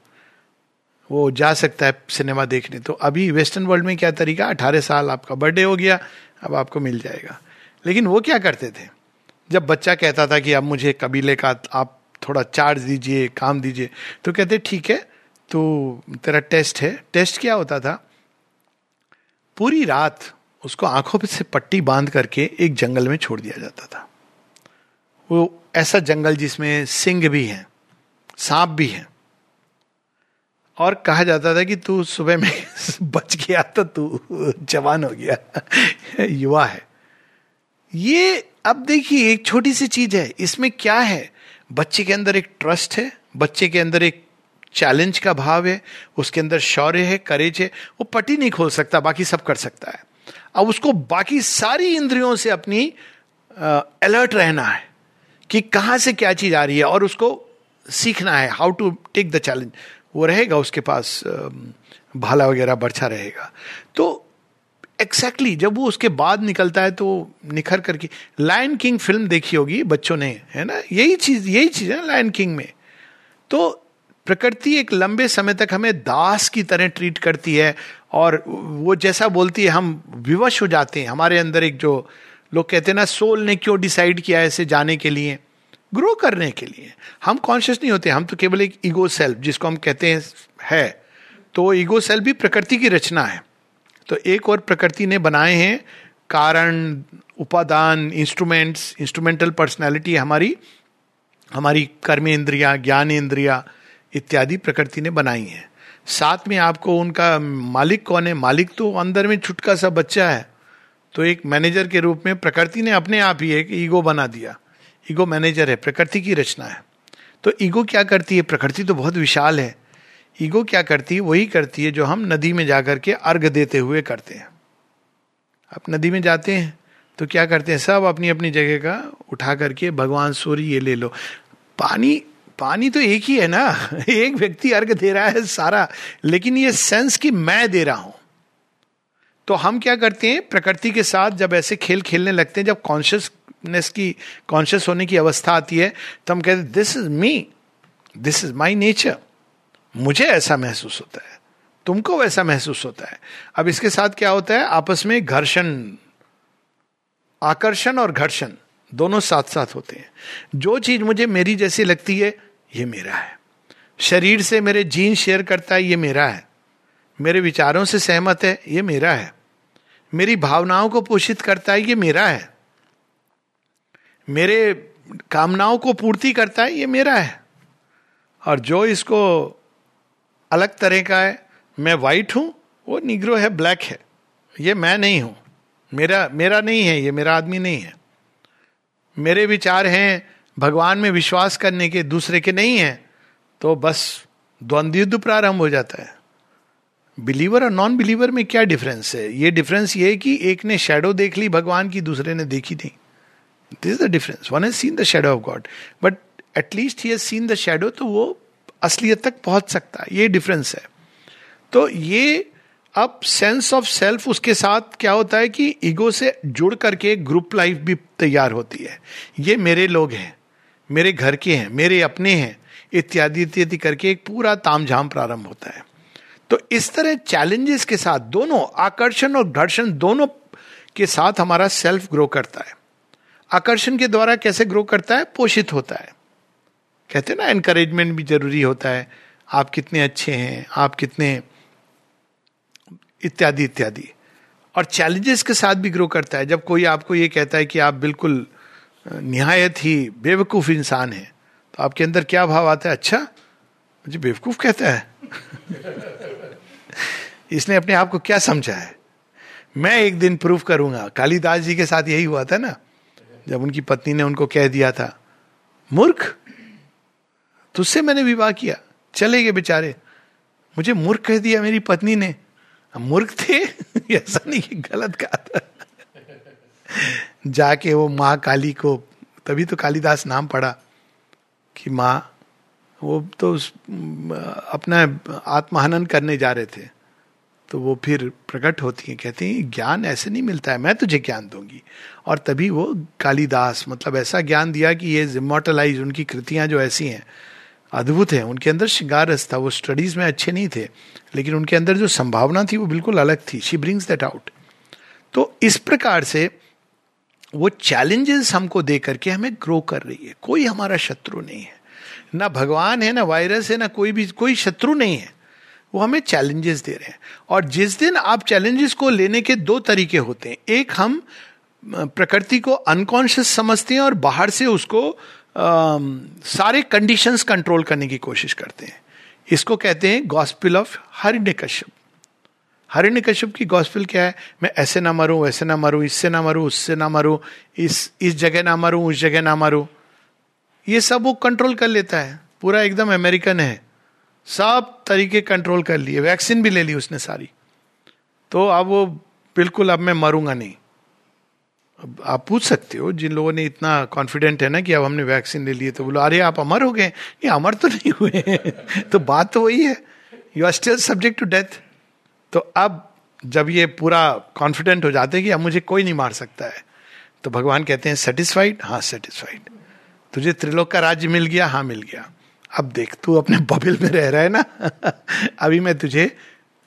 वो जा सकता है सिनेमा देखने। तो अभी वेस्टर्न वर्ल्ड में क्या तरीका अठारह साल आपका बर्थडे हो गया अब आपको मिल जाएगा। लेकिन वो क्या करते थे? जब बच्चा कहता था कि अब मुझे कबीले का आप थोड़ा चार्ज दीजिए काम दीजिए तो कहते ठीक है तो तेरा टेस्ट है। टेस्ट क्या होता था? पूरी रात उसको आँखों पे से पट्टी बाँध करके एक जंगल में छोड़ दिया जाता था। वो ऐसा जंगल जिसमें सिंह भी हैं, सांप भी हैं। और कहा जाता था कि तू सुबह में बच गया तो तू जवान हो गया, युवा है। ये अब देखिए, एक छोटी सी चीज़ है। इसमें क्या है? बच्चे के अंदर एक ट्रस्ट है, बच्चे के अंदर एक चैलेंज का भाव है, उसके अंदर शौर्य है करेज है। वो पटी नहीं खोल सकता, बाकी सब कर सकता है। अब उसको बाकी सारी इंद्रियों से अपनी अलर्ट रहना है कि कहाँ से क्या चीज़ आ रही है और उसको सीखना है how to take the challenge वो रहेगा उसके पास भाला वगैरह बरछा रहेगा। तो एग्जैक्टली exactly, जब वो उसके बाद निकलता है तो निखर करके लायन किंग फ़िल्म देखी होगी बच्चों ने है ना? यही चीज़ यही चीज़ है लायन किंग में। तो प्रकृति एक लंबे समय तक हमें दास की तरह ट्रीट करती है और वो जैसा बोलती है, हम विवश हो जाते हैं। हमारे अंदर एक जो लोग कहते हैं ना, सोल ने क्यों डिसाइड किया ऐसे जाने के लिए? ग्रो करने के लिए। हम कॉन्शियस नहीं होते, हम तो केवल एक ईगो सेल्फ जिसको हम कहते हैं, है। तो ईगो सेल्फ भी प्रकृति की रचना है। तो एक और प्रकृति ने बनाए हैं, कारण, उपादान इंस्ट्रूमेंट्स इंस्ट्रूमेंटल पर्सनैलिटी हमारी हमारी कर्म इंद्रिया ज्ञान इंद्रिया इत्यादि प्रकृति ने बनाई है। साथ में आपको उनका मालिक कौन है? मालिक तो अंदर में छुटका सा बच्चा है। तो एक मैनेजर के रूप में प्रकृति ने अपने आप ही एक ईगो बना दिया। ईगो मैनेजर है, प्रकृति की रचना है। तो ईगो क्या करती है? प्रकृति तो बहुत विशाल है। ईगो क्या करती है? वही करती है जो हम नदी में जाकर के अर्घ देते हुए करते हैं। आप नदी में जाते हैं तो क्या करते हैं? सब अपनी अपनी जगह का उठा करके, भगवान, सूर्य, ये ले लो। पानी पानी तो एक ही है ना। एक व्यक्ति अर्घ दे रहा है सारा, लेकिन ये सेंस कि मैं दे रहा हूँ। तो हम क्या करते हैं, प्रकृति के साथ जब ऐसे खेल खेलने लगते हैं, जब कॉन्शियसनेस की कॉन्शियस होने की अवस्था आती है तो हम कहते this is me this is my nature मुझे ऐसा महसूस होता है। तुमको वैसा महसूस होता है। अब इसके साथ क्या होता है, आपस में घर्षण, आकर्षण और घर्षण दोनों साथ साथ होते हैं। जो चीज़ मुझे मेरी जैसी लगती है ये मेरा है। शरीर से मेरे जीन शेयर करता है, ये मेरा है। मेरे विचारों से सहमत है, ये मेरा है। मेरी भावनाओं को पोषित करता है, ये मेरा है। मेरे कामनाओं को पूर्ति करता है, ये मेरा है। और जो इसको अलग तरह का है, मैं वाइट हूँ, वो निग्रो है ब्लैक है। ये मैं नहीं हूँ। मेरा मेरा नहीं है, ये मेरा आदमी नहीं है। मेरे विचार हैं भगवान में विश्वास करने के दूसरे के नहीं है तो बस द्वंद्व युद्ध प्रारंभ हो जाता है। बिलीवर और नॉन बिलीवर में क्या डिफरेंस है? ये डिफरेंस ये है कि एक ने शेडो देख ली, भगवान की दूसरे ने देखी नहीं। This is the difference one has seen the shadow of God but at least he has seen the shadow तो वो असलियत तक पहुँच सकता है। ये डिफरेंस है। तो ये अब सेंस ऑफ़ सेल्फ उसके साथ क्या होता है कि ईगो से जुड़ करके ग्रुप लाइफ भी तैयार होती है। ये मेरे लोग हैं। मेरे घर के हैं, मेरे अपने हैं, इत्यादि इत्यादि करके एक पूरा तामझाम प्रारंभ होता है। तो इस तरह चैलेंजेस के साथ, दोनों, आकर्षण और घर्षण दोनों के साथ हमारा सेल्फ ग्रो करता है। आकर्षण के द्वारा कैसे ग्रो करता है? पोषित होता है। कहते हैं ना एनकरेजमेंट भी ज़रूरी होता है। आप कितने अच्छे हैं, आप कितने इत्यादि इत्यादि। और चैलेंजेस के साथ भी ग्रो करता है। जब कोई आपको ये कहता है कि आप बिल्कुल निहायत ही बेवकूफ़ इंसान है। तो आपके अंदर क्या भाव आता है? अच्छा मुझे बेवकूफ़ कहता है। इसने अपने आप को क्या समझा है? मैं एक दिन प्रूफ करूँगा। कालिदास जी के साथ यही हुआ था ना, जब उनकी पत्नी ने उनको कह दिया था, मूर्ख, तुझसे मैंने विवाह किया। चले गए बेचारे। मुझे मूर्ख कह दिया मेरी पत्नी ने। मूर्ख थे? ऐसा नहीं गलत कहा था। जाके वो माँ काली को, तभी तो कालिदास नाम पड़ा कि माँ, वो तो अपना आत्महनन करने जा रहे थे। तो वो फिर प्रकट होती हैं, कहती हैं, ज्ञान ऐसे नहीं मिलता है, मैं तुझे ज्ञान दूँगी। और तभी वो कालिदास मतलब ऐसा ज्ञान दिया कि ये इमोटलाइज उनकी कृतियाँ जो ऐसी हैं, अद्भुत हैं। उनके अंदर श्रृंगार रस था, वो स्टडीज़ में अच्छे नहीं थे, लेकिन उनके अंदर जो संभावना थी, वो बिल्कुल अलग थी। शी ब्रिंग्स दैट आउट तो इस प्रकार से वो चैलेंजेस हमको दे करके हमें ग्रो कर रही है। कोई हमारा शत्रु नहीं है। ना भगवान है ना वायरस है ना कोई भी कोई शत्रु नहीं है। वो हमें चैलेंजेस दे रहे हैं। और जिस दिन आप चैलेंजेस को लेने के दो तरीके होते हैं। एक हम प्रकृति को अनकॉन्शियस समझते हैं और बाहर से उसको आ, सारे कंडीशंस कंट्रोल करने की कोशिश करते हैं। इसको कहते हैं गॉस्पिल ऑफ़ हरिण्य कश्यप हरिण्य कश्यप की गॉस्पिल क्या है? मैं ऐसे ना मरूं, वैसे ना मरूं, इससे ना मरूं, उससे ना मरूं, इस इस जगह ना मरूं, उस जगह ना मरूं। ये सब वो कंट्रोल कर लेता है। पूरा एकदम अमेरिकन है। सब तरीके कंट्रोल कर लिए। वैक्सीन भी ले ली उसने सारी। तो अब वो बिल्कुल अब मैं मरूँगा नहीं। अब आप पूछ सकते हो, जिन लोगों ने इतना कॉन्फिडेंट है ना कि अब हमने वैक्सीन ले लिए तो बोलो, अरे, आप अमर हो गए? नहीं, अमर तो नहीं हुए तो बात तो वही है। You are still subject to death तो अब जब ये पूरा कॉन्फिडेंट हो जाते हैं कि अब मुझे कोई नहीं मार सकता है तो भगवान कहते हैं सेटिस्फाइड हाँ सेटिस्फाइड तुझे त्रिलोक का राज्य मिल गया? हाँ मिल गया. अब देख, तू अपने बबिल में रह रहा है ना? अभी मैं तुझे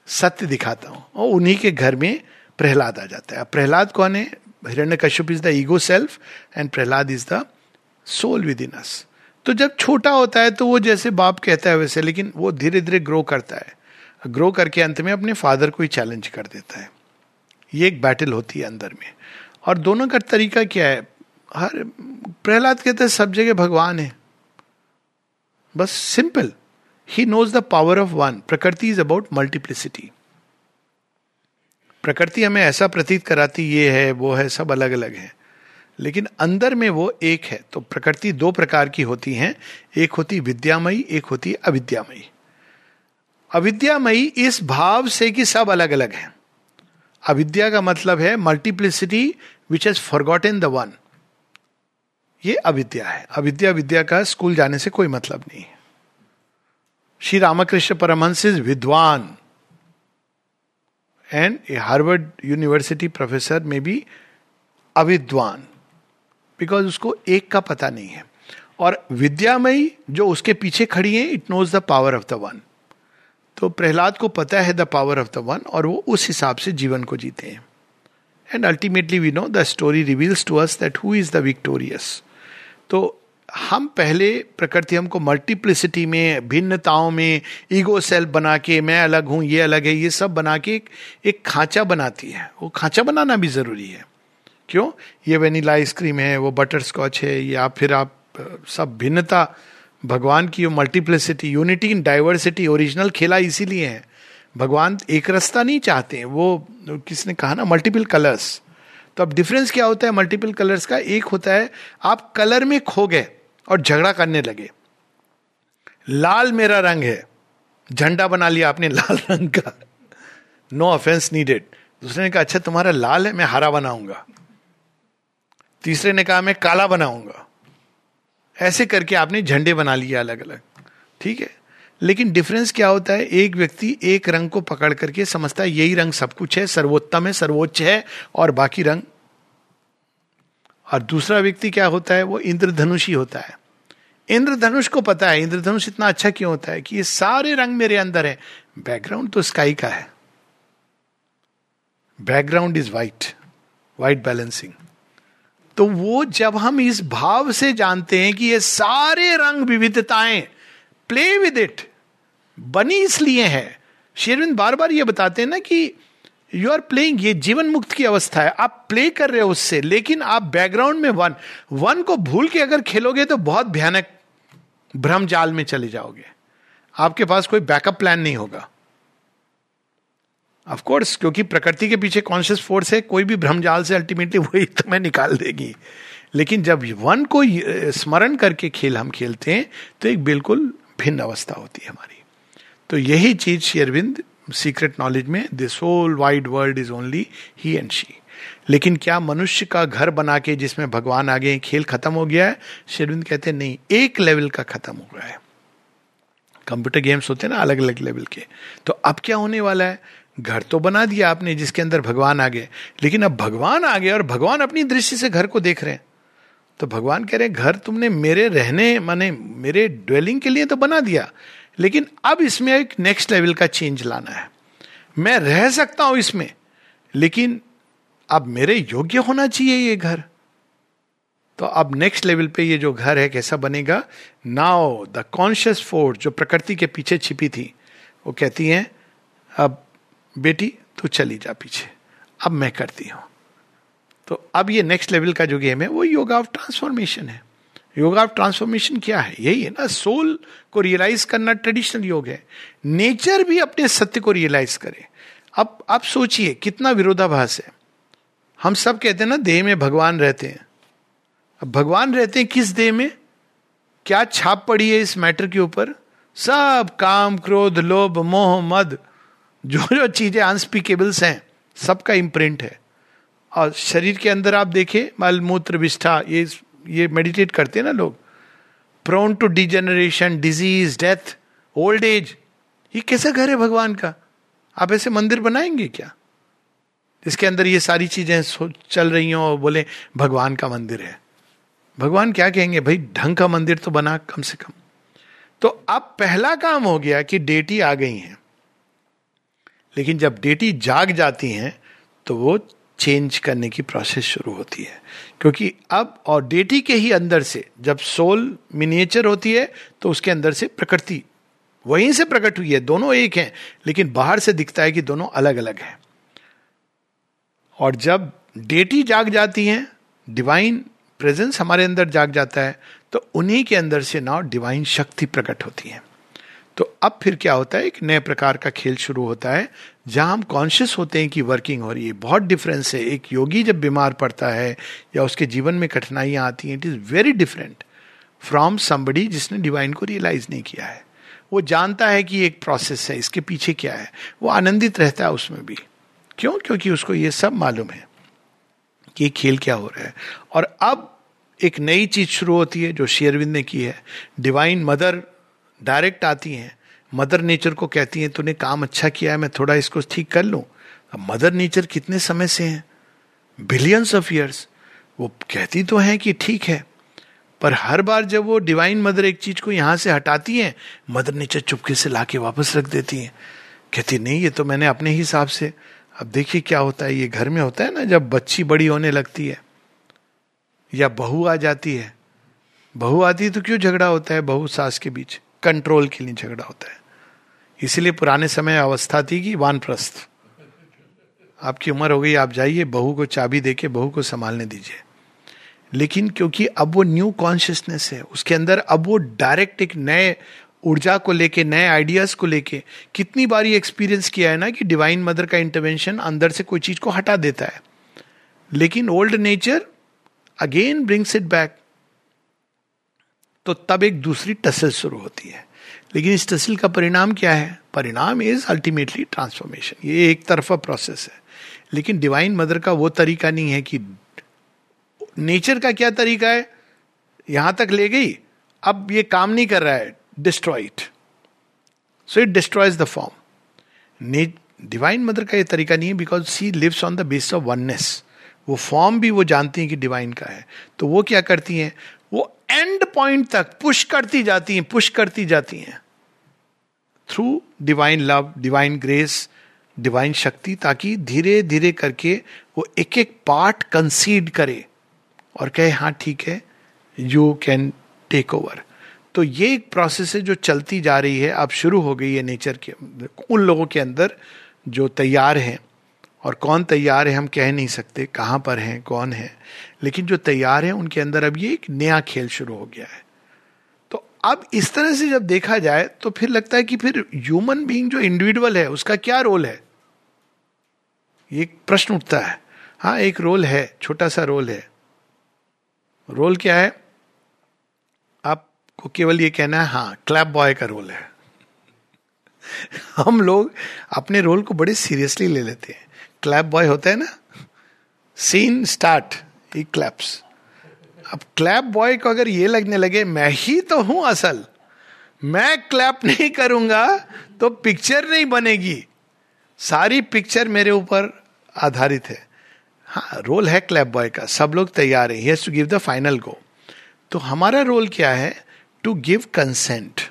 सत्य दिखाता हूँ. और उन्हीं के घर में प्रहलाद आ जाता है। प्रहलाद कौन है? Hiranya Kashyap is the ego self and Prahlad is the soul within us तो जब छोटा होता है तो वो जैसे बाप कहता है वैसे, लेकिन वो धीरे धीरे ग्रो करता है। ग्रो करके अंत में अपने फादर को ही चैलेंज कर देता है। ये एक बैटल होती है अंदर में। और दोनों का तरीका क्या है? हर, प्रहलाद कहते हैं, सब जगह भगवान है। बस simple he knows the power of one prakriti is about multiplicity प्रकृति हमें ऐसा प्रतीत कराती, ये है, वो है, सब अलग अलग है। लेकिन अंदर में वो एक है। तो प्रकृति दो प्रकार की होती हैं। एक होती विद्यामयी, एक होती अविद्यामयी। अविद्यामयी इस भाव से कि सब अलग अलग हैं। अविद्या का मतलब है multiplicity which has forgotten the one ये अविद्या है। अविद्या, विद्या का स्कूल जाने से कोई मतलब नहीं। है श्री रामकृष्ण परमहंस इज़ विद्वान। And a Harvard University professor में भी अविद्वान। बिकॉज़ उसको एक का पता नहीं है। और विद्यामयी जो उसके पीछे खड़ी है it knows the power of the one तो प्रहलाद को पता है the power of the one और वो उस हिसाब से जीवन को जीते हैं। And ultimately we know the story reveals to us that who is the victorious तो हम पहले प्रकृति हमको मल्टीप्लिसिटी में भिन्नताओं में ईगो सेल्फ बना के मैं अलग हूँ ये अलग है ये सब बना के एक, एक खांचा बनाती है। वो खांचा बनाना भी ज़रूरी है। क्यों? ये वेनिला आइसक्रीम है वो बटर स्कॉच है या फिर आप सब भिन्नता भगवान की multiplicity unity in diversity original खेला इसीलिए है। भगवान एक रास्ता नहीं चाहते हैं। वो, किसने कहा ना मल्टीपल कलर्स तो अब डिफरेंस क्या होता है? मल्टीपल कलर्स का एक होता है, आप कलर में खो गए और झगड़ा करने लगे। लाल मेरा रंग है। झंडा बना लिया आपने लाल रंग का। नो ऑफेंस नीडेड दूसरे ने कहा अच्छा तुम्हारा लाल है, मैं हरा बनाऊँगा। तीसरे ने कहा, मैं काला बनाऊँगा। ऐसे करके आपने झंडे बना लिए अलग अलग ठीक है? लेकिन डिफरेंस क्या होता है? एक व्यक्ति एक रंग को पकड़ करके समझता है, यही रंग सब कुछ है, सर्वोत्तम है, सर्वोच्च है, और बाकी रंग और दूसरा व्यक्ति क्या होता है? वो इंद्रधनुषी होता है। इंद्रधनुष को पता है, इंद्रधनुष इतना अच्छा क्यों होता है कि ये सारे रंग मेरे अंदर है। बैकग्राउंड तो स्काई का है। Background is white white balancing तो वो जब हम इस भाव से जानते हैं कि ये सारे रंग विविधताएँ प्ले विद इट बनी इसलिए है। शेरविंद बार बार ये बताते हैं ना कि यू आर प्लेइंग ये जीवन मुक्त की अवस्था है। आप प्ले कर रहे हो उससे, लेकिन आप बैकग्राउंड में वन वन को भूल के अगर खेलोगे तो बहुत भयानक भ्रम जाल में चले जाओगे। आपके पास कोई बैकअप प्लान नहीं होगा। ऑफ़ कोर्स क्योंकि प्रकृति के पीछे कॉन्शियस फोर्स है, कोई भी भ्रम जाल से अल्टीमेटली वही तुम्हें निकाल देगी। लेकिन जब वन को स्मरण करके खेल हम खेलते हैं तो एक बिल्कुल भिन्न अवस्था होती है हमारी। तो यही चीज़ शेरविंद सीक्रेट नॉलेज में this whole wide world is only he and she लेकिन क्या मनुष्य का घर बना के जिसमें भगवान आ गए खेल खत्म हो गया है? शेरविंद कहते हैं, नहीं, एक लेवल का खत्म हो गया है। कंप्यूटर गेम्स होते हैं ना अलग अलग लेवल के। तो अब क्या होने वाला है? घर तो बना दिया आपने जिसके अंदर भगवान आ गए। लेकिन अब भगवान आ गए और भगवान अपनी दृष्टि से घर को देख रहे हैं। तो भगवान कह रहे हैं, घर तुमने मेरे रहने, माने मेरे ड्वेलिंग के लिए तो बना दिया, लेकिन अब इसमें एक नेक्स्ट लेवल का चेंज लाना है। मैं रह सकता हूँ इसमें, लेकिन अब मेरे योग्य होना चाहिए ये घर। तो अब नेक्स्ट लेवल पे ये जो घर है, कैसा बनेगा? नाउ द कॉन्शियस फोर्स जो प्रकृति के पीछे छिपी थी, वो कहती हैं, अब बेटी, तू चली जा पीछे। अब मैं करती हूँ। तो अब ये नेक्स्ट लेवल का जो गेम है, वो योगा ऑफ़ ट्रांसफॉर्मेशन है। योगा ऑफ़ ट्रांसफॉर्मेशन क्या है? यही है ना सोल को रियलाइज़ करना ट्रेडिशनल योग है। नेचर भी अपने सत्य को रियलाइज़ करे। अब आप सोचिए, कितना विरोधाभास है। हम सब कहते हैं ना, देह में भगवान रहते हैं। अब भगवान रहते हैं किस देह में? क्या छाप पड़ी है इस मैटर के ऊपर? सब काम, क्रोध, लोभ, मोह, मद। जो जो चीज़ें अनस्पीकेबल्स हैं, सबका इम्प्रिंट है। और शरीर के अंदर आप देखें मल मूत्र विष्ठा, ये ये मेडिटेट करते हैं ना लोग। Prone to degeneration disease death old age ये कैसा घर है भगवान का? आप ऐसे मंदिर बनाएँगे क्या? इसके अंदर ये सारी चीज़ें चल रही हो और बोले, भगवान का मंदिर है। भगवान क्या कहेंगे, भाई, ढंग का मंदिर तो बना कम से कम। तो अब पहला काम हो गया कि डेटी आ गई हैं। लेकिन जब डेटी जाग जाती हैं तो वो चेंज करने की प्रोसेस शुरू होती है। क्योंकि अब और डेटी के ही अंदर से जब सोल मिनिएचर होती है तो उसके अंदर से प्रकृति, वहीं से प्रकट हुई है। दोनों एक हैं, लेकिन बाहर से दिखता है कि दोनों अलग अलग हैं। और जब डेटी जाग जाती हैं डिवाइन प्रेजेंस हमारे अंदर जाग जाता है तो उन्हीं के अंदर से नाउ डिवाइन शक्ति प्रकट होती है। तो अब फिर क्या होता है? एक नए प्रकार का खेल शुरू होता है, जहाँ हम कॉन्शियस होते हैं कि वर्किंग हो रही है। बहुत डिफरेंस है। एक योगी जब बीमार पड़ता है या उसके जीवन में कठिनाइयाँ आती हैं it is very different from somebody जिसने डिवाइन को रियलाइज़ नहीं किया है। वो जानता है कि एक प्रोसेस है, इसके पीछे क्या है। वो आनंदित रहता है उसमें भी। क्यों? क्योंकि उसको ये सब मालूम है कि खेल क्या हो रहा है। और अब एक नई चीज़ शुरू होती है, जो शेयरविंद ने की है। डिवाइन मदर डायरेक्ट आती हैं। मदर नेचर को कहती हैं, तूने काम अच्छा किया है, मैं थोड़ा इसको ठीक कर लूँ। अब मदर नेचर कितने समय से हैं? बिलियंस ऑफ़ ईयर्स वो कहती तो हैं कि ठीक है, पर हर बार जब वो डिवाइन मदर एक चीज़ को यहाँ से हटाती हैं, मदर नेचर चुपके से लाके वापस रख देती हैं। कहती, नहीं, ये तो मैंने अपने हिसाब से, अब देखिए क्या होता है। ये घर में होता है ना, जब बच्ची बड़ी होने लगती है, या बहू आ जाती है। बहू आती है तो क्यों झगड़ा होता है बहू सास के बीच? कंट्रोल के लिए झगड़ा होता है। इसीलिए पुराने समय अवस्था थी कि वानप्रस्थ। आपकी उम्र हो गई, आप जाइए, बहू को चाबी देके बहू को संभालने दीजिए। लेकिन क्योंकि अब वो न्यू कॉन्शियसनेस है, उसके अंदर अब वो डायरेक्ट एक नए ऊर्जा को लेके, नए आइडियाज़ को लेके कितनी बार ये एक्सपीरियंस किया है ना कि डिवाइन मदर का इंटरवेंशन अंदर से कोई चीज़ को हटा देता है। लेकिन old nature again brings it back तो तब एक दूसरी टसल शुरू होती है। लेकिन इस टसल का परिणाम क्या है? परिणाम इज़ अल्टीमेटली ट्रांसफॉर्मेशन ये एक तरफा प्रोसेस है। लेकिन डिवाइन मदर का वो तरीका नहीं है कि नेचर का क्या तरीका है? यहाँ तक ले गई। अब ये काम नहीं कर रहा है। Destroy it so it destroys the form divine mother का ये तरीका नहीं है because she lives on the base of oneness वो फॉर्म भी वो जानती हैं कि डिवाइन का है। तो वो क्या करती हैं? एंड पॉइंट तक पुश करती जाती हैं पुश करती जाती हैं। Through divine love divine grace divine shakti, ताकि धीरे धीरे करके वो एक एक पार्ट कंसीड करे और कहे हाँ ठीक है यू कैन टेक ओवर तो ये एक प्रोसेस है जो चलती जा रही है। अब शुरू हो गई है नेचर के, उन लोगों के अंदर जो तैयार हैं। और कौन तैयार है हम कह नहीं सकते कहाँ पर हैं, कौन है। लेकिन जो तैयार है, उनके अंदर अब ये एक नया खेल शुरू हो गया है। तो अब इस तरह से जब देखा जाए तो फिर लगता है कि फिर ह्यूमन बीइंग जो इंडिविजुअल है, उसका क्या रोल है? ये प्रश्न उठता है। हाँ एक रोल है, छोटा सा रोल है। रोल क्या है? आपको केवल ये कहना है हाँ क्लैप बॉय का रोल है। हम लोग अपने रोल को बड़े सीरियसली ले लेते हैं। क्लैप बॉय होता है ना? सीन स्टार्ट ही क्लैप्स अब क्लैप बॉय को अगर ये लगने लगे, मैं ही तो हूँ असल। मैं क्लैप नहीं करूँगा तो पिक्चर नहीं बनेगी। सारी पिक्चर मेरे ऊपर आधारित है। हाँ रोल है क्लैप बॉय का। सब लोग तैयार है। To give the final go तो हमारा रोल क्या है? टू गिव कंसेंट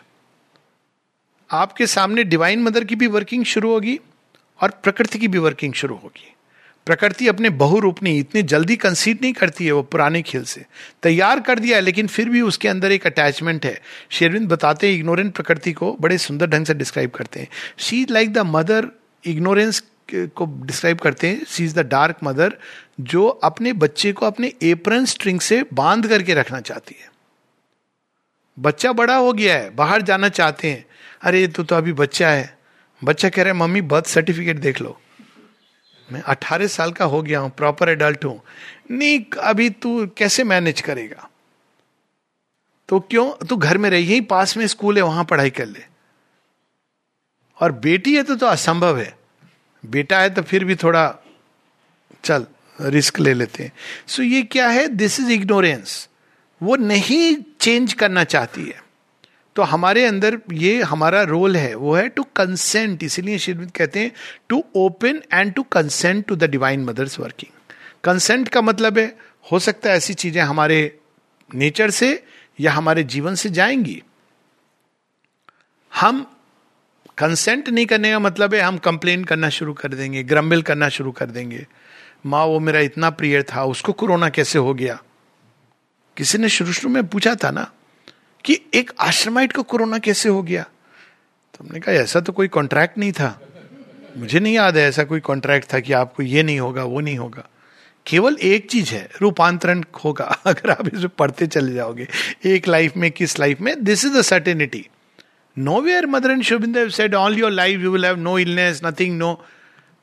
आपके सामने डिवाइन मदर की भी वर्किंग शुरू होगी। और प्रकृति की भी वर्किंग शुरू होगी। प्रकृति अपने बहुरूप नहीं, इतनी जल्दी कंसीड नहीं करती है वो पुराने खेल से। तैयार कर दिया है, लेकिन फिर भी उसके अंदर एक अटैचमेंट है। शेरविंद बताते हैं इग्नोरेंट प्रकृति को बड़े सुंदर ढंग से डिस्क्राइब करते हैं। She like the mother ignorance को डिस्क्राइब करते हैं। She is the dark mother जो अपने बच्चे को अपने एप्रन स्ट्रिंग से बाँध करके रखना चाहती है। बच्चा बड़ा हो गया है, बाहर जाना चाहते हैं। अरे, तू तो अभी बच्चा है। बच्चा कह रहा है, मम्मी बर्थ सर्टिफिकेट देख लो. मैं अठारह साल का हो गया हूँ प्रॉपर एडल्ट हूँ। नहीं अभी तू कैसे मैनेज करेगा? तो क्यों? तू घर में रही, यही पास में स्कूल है, वहाँ पढ़ाई कर ले। और बेटी है तो तो असंभव है। बेटा है तो फिर भी थोड़ा, चल रिस्क ले लेते हैं। सो so ये क्या है? दिस इज़ इग्नोरेंस वो नहीं चेंज करना चाहती है। तो हमारे अंदर ये हमारा रोल है, वो है टू कंसेंट इसीलिए शिवित कहते हैं to open and to consent to the divine mother's working consent का मतलब है, हो सकता है ऐसी चीज़ें हमारे नेचर से या हमारे जीवन से जाएँगी। हम कंसेंट नहीं करने का मतलब है, हम कंप्लेन करना शुरू कर देंगे ग्रम्बिल करना शुरू कर देंगे। माँ, वो मेरा इतना प्रिय था, उसको कोरोना कैसे हो गया? किसी ने शुरू शुरू में पूछा था ना? कि एक आश्रमाइट को कोरोना कैसे हो गया? तो हमने कहा, ऐसा तो कोई कॉन्ट्रैक्ट नहीं था। मुझे नहीं याद है ऐसा कोई कॉन्ट्रैक्ट था कि आपको ये नहीं होगा, वो नहीं होगा। केवल एक चीज़ है, रूपांतरण होगा। अगर आप इसे पढ़ते चले जाओगे, एक लाइफ में, किस लाइफ में? This is the certainty no where mother and शुभिंदर said all your life you will have no illness nothing no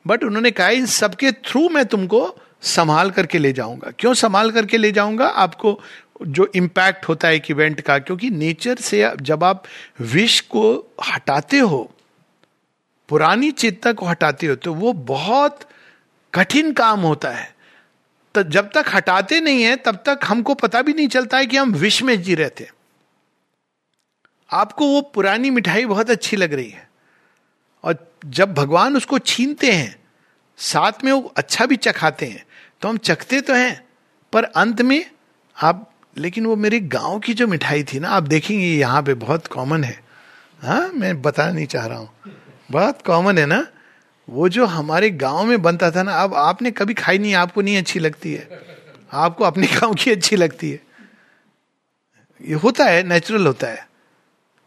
but उन्होंने कहा, इन सबके थ्रू मैं तुमको संभाल करके ले जाऊँगा. क्यों संभाल करके ले जाऊँगा? आपको जो इम्पैक्ट होता है एक इवेंट का, क्योंकि नेचर से जब आप विष को हटाते हो, पुरानी चेतना को हटाते हो तो वो बहुत कठिन काम होता है। तो जब तक हटाते नहीं है, तब तक हमको पता भी नहीं चलता है कि हम विष में जी रहे थे। आपको वो पुरानी मिठाई बहुत अच्छी लग रही है। और जब भगवान उसको छीनते हैं, साथ में वो अच्छा भी चखाते हैं तो हम चखते तो हैं, पर अंत में आप लेकिन वो मेरे गाँव की जो मिठाई थी ना, आप देखेंगे यहाँ पे बहुत कॉमन है। हाँ मैं बताना नहीं चाह रहा हूँ। बहुत कॉमन है ना? वो जो हमारे गाँव में बनता था ना, अब आपने कभी खाई नहीं, आपको नहीं अच्छी लगती है। आपको अपने गाँव की अच्छी लगती है। ये होता है नेचुरल होता है।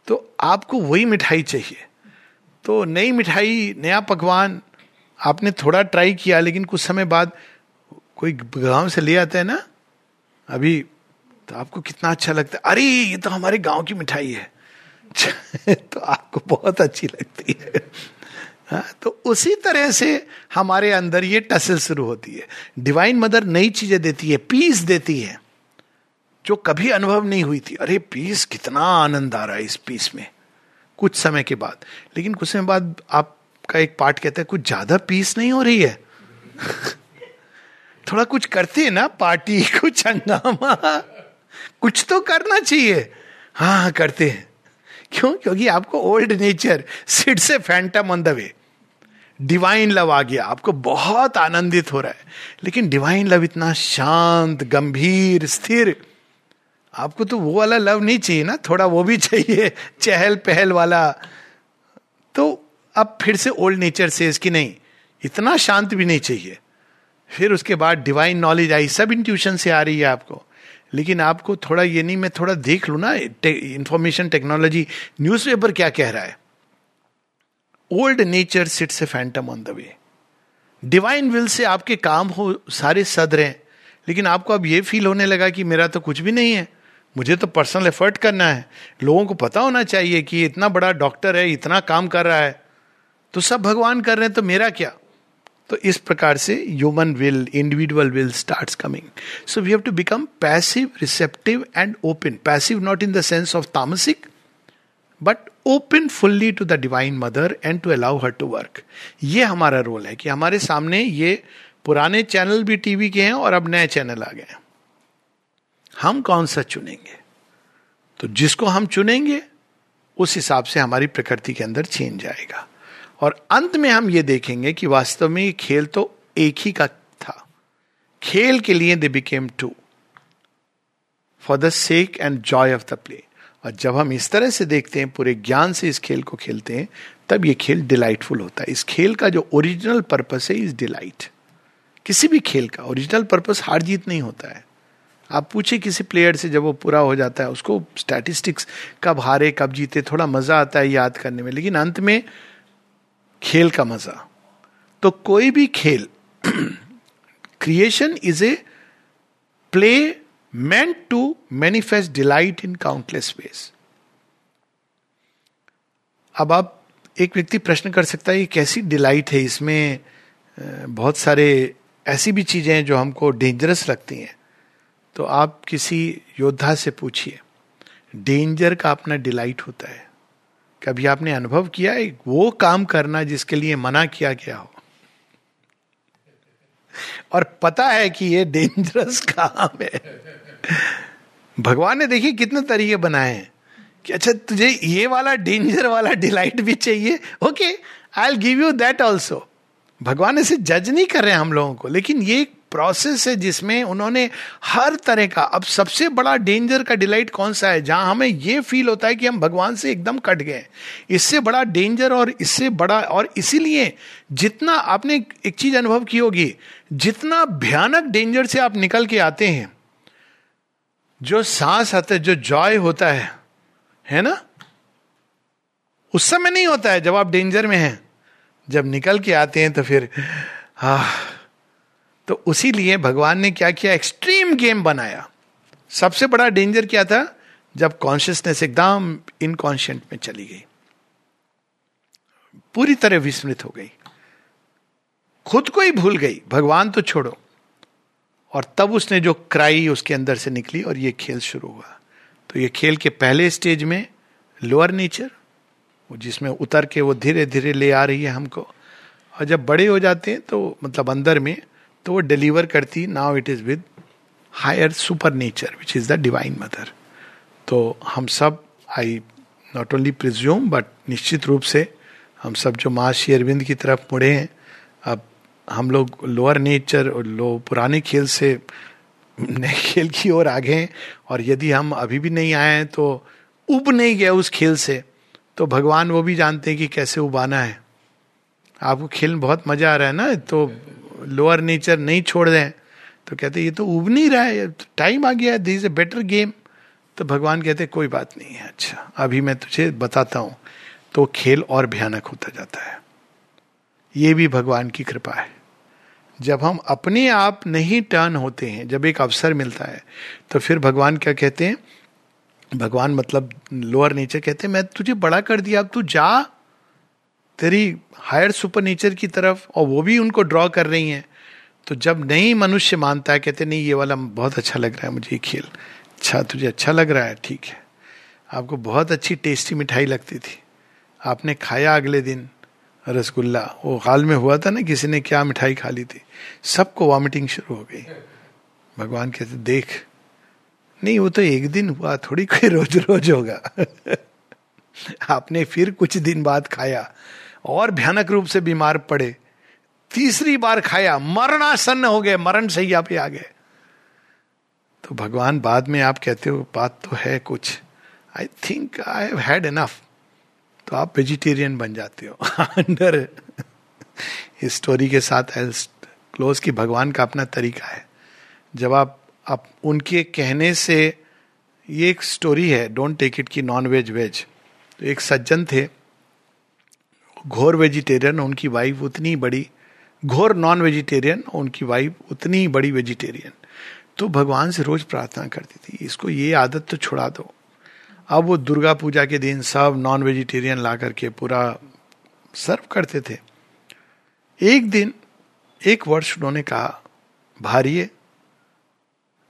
तो आपको वही मिठाई चाहिए। तो नई मिठाई, नया पकवान, आपने थोड़ा ट्राई किया, लेकिन कुछ समय बाद कोई गाँव से ले आता है ना, अभी तो आपको कितना अच्छा लगता है? अरे ये तो हमारे गाँव की मिठाई है। तो आपको बहुत अच्छी लगती है। हाँ, तो उसी तरह से हमारे अंदर ये टसल शुरू होती है। डिवाइन मदर नई चीज़ें देती है पीस देती है जो कभी अनुभव नहीं हुई थी। अरे पीस कितना आनंद आ रहा है इस पीस में। कुछ समय के बाद। लेकिन कुछ समय बाद आपका एक पार्ट कहता है कुछ ज़्यादा पीस नहीं हो रही है? थोड़ा कुछ करते हैं ना पार्टी कुछ हंगामा। कुछ तो करना चाहिए। हाँ हाँ करते हैं। क्यों? क्योंकि आपको ओल्ड नेचर सिट से phantom on the way divine love आ गया। आपको बहुत आनंदित हो रहा है। लेकिन डिवाइन लव इतना शांत, गंभीर, स्थिर, आपको तो वो वाला लव नहीं चाहिए ना। थोड़ा वो भी चाहिए, चहल पहल वाला। तो अब फिर से ओल्ड नेचर से इसकी नहीं, इतना शांत भी नहीं चाहिए। फिर उसके बाद डिवाइन नॉलेज आई, सब इंट्यूशन से आ रही है आपको। लेकिन आपको थोड़ा ये नहीं, मैं थोड़ा देख लू ना इंफॉर्मेशन टेक्नोलॉजी न्यूज़पेपर क्या कह रहा है? Old nature sits a phantom on the way divine will से आपके काम हो, सारे सद रहे लेकिन आपको अब ये फील होने लगा कि मेरा तो कुछ भी नहीं है। मुझे तो पर्सनल एफर्ट करना है। लोगों को पता होना चाहिए कि इतना बड़ा डॉक्टर है, इतना काम कर रहा है। तो सब भगवान कर रहे हैं तो मेरा क्या? तो इस प्रकार से human will individual will start coming so we have to become passive receptive and open passive not in the sense of tamasic but open fully to the divine mother and to allow her to work ये हमारा role है कि हमारे सामने ये पुराने channel भी TV के हैं और अब नए चैनल आ गए हम कौन सा चुनेंगे? तो जिसको हम चुनेंगे, उस हिसाब से हमारी प्रकृति के अंदर चेंज आएगा। और अंत में हम ये देखेंगे कि वास्तव में ये खेल तो एक ही का था। खेल के लिए they became to for the sake and joy of the play और जब हम इस तरह से देखते हैं, पूरे ज्ञान से इस खेल को खेलते हैं, तब ये खेल डिलाइटफुल होता है। इस खेल का जो ओरिजिनल पर्पस है इज़ डिलाइट किसी भी खेल का ओरिजिनल पर्पस हार जीत नहीं होता है। आप पूछे किसी प्लेयर से, जब वो पूरा हो जाता है, उसको स्टैटिस्टिक्स कब हारे, कब जीते, थोड़ा मज़ा आता है याद करने में। लेकिन अंत में खेल का मज़ा। तो कोई भी खेल creation is a play meant to manifest delight in countless ways अब आप एक व्यक्ति प्रश्न कर सकता है, ये कैसी डिलाइट है इसमें? बहुत सारे ऐसी भी चीज़ें हैं जो हमको डेंजरस लगती हैं। तो आप किसी योद्धा से पूछिए डेंजर का अपना डिलाइट होता है। कभी आपने अनुभव किया है, वो काम करना जिसके लिए मना किया गया हो? और पता है कि ये डेंजरस काम है। भगवान ने देखिए कितने तरीके बनाए हैं कि अच्छा तुझे ये वाला डेंजर वाला डिलाइट भी चाहिए। Okay I give you that also भगवान इसे जज नहीं कर रहे हैं हम लोगों को, लेकिन ये प्रोसेस है जिसमें उन्होंने हर तरह का, अब सबसे बड़ा डेंजर का डिलाइट कौन सा है, जहाँ हमें ये फील होता है कि हम भगवान से एकदम कट गए इससे बड़ा डेंजर और इससे बड़ा, और इसीलिए जितना आपने एक चीज़ अनुभव की होगी, जितना भयानक डेंजर से आप निकल के आते हैं, जो सांस आता है, जो जॉय होता है है ना? उस समय नहीं होता है जब आप डेंजर में हैं। जब निकल के आते हैं तो फिर हा तो उसी लिए भगवान ने क्या किया? एक्सट्रीम गेम बनाया। सबसे बड़ा डेंजर क्या था? जब कॉन्शियसनेस एकदम इनकॉन्शियंट में चली गई। पूरी तरह विस्मृत हो गई। खुद को ही भूल गई। भगवान तो छोड़ो। और तब उसने जो क्राई उसके अंदर से निकली और ये खेल शुरू हुआ। तो ये खेल के पहले स्टेज में लोअर नेचर वो जिसमें उतर के वो धीरे धीरे ले आ रही है हमको। और जब बड़े हो जाते हैं तो मतलब अंदर में तो वो डिलीवर करती now it is with higher super nature which is the divine mother तो हम सब I not only presume but निश्चित रूप से हम सब जो माँ श्री अरविंद की तरफ़ मुड़े हैं, अब हम लोग लोअर नेचर और लो पुराने खेल से नए खेल की ओर आगे हैं, और यदि हम अभी भी नहीं आए हैं तो उब नहीं गए उस खेल से। तो भगवान वो भी जानते हैं कि कैसे उबाना है। आपको खेल में बहुत मज़ा आ रहा है ना तो लोअर नेचर नहीं छोड़ दें। तो कहते ये तो उब नहीं रहा है टाइम आ गया है this is a better game तो भगवान कहते कोई बात नहीं है अच्छा अभी मैं तुझे बताता हूँ। तो खेल और भयानक होता जाता है। ये भी भगवान की कृपा है। जब हम अपने आप नहीं टर्न होते हैं, जब एक अवसर मिलता है तो फिर भगवान क्या कहते हैं? भगवान मतलब लोअर नेचर कहते हैं, मैं तुझे बड़ा कर दिया, अब तू जा तेरी हायर सुपर नेचर की तरफ़, और वो भी उनको ड्रॉ कर रही हैं। तो जब नहीं मनुष्य मानता है, कहते नहीं, ये वाला बहुत अच्छा लग रहा है मुझे, ये खेल। अच्छा तुझे अच्छा लग रहा है, ठीक है। आपको बहुत अच्छी टेस्टी मिठाई लगती थी। आपने खाया अगले दिन रसगुल्ला। वो हाल में हुआ था ना, किसी ने क्या मिठाई खा ली थी। सबको वॉमिटिंग शुरू हो गई। भगवान कहते, देख, नहीं, वो तो एक दिन हुआ, थोड़ी कोई रोज रोज होगा। आपने फिर कुछ दिन बाद खाया। और भयानक रूप से बीमार पड़े। तीसरी बार खाया, मरणासन्न हो गए, मरण सैया पे आ गए तो भगवान बाद में आप कहते हो, बात तो है कुछ। I think I have had enough तो आप वेजिटेरियन बन जाते हो। अंडर इस स्टोरी के साथ क्लोज की भगवान का अपना तरीका है। जब आप आप उनके कहने से ये एक स्टोरी है डोंट टेक इट की नॉन वेज वेज तो एक सज्जन थे घोर वेजिटेरियन, उनकी वाइफ उतनी बड़ी, घोर नॉन वेजिटेरियन उनकी वाइफ उतनी ही बड़ी वेजिटेरियन तो भगवान से रोज प्रार्थना करती थी, इसको ये आदत तो छुड़ा दो। अब वो दुर्गा पूजा के दिन सब नॉन वेजिटेरियन ला करके पूरा सर्व करते थे। एक दिन, एक वर्ष उन्होंने कहा, भारिये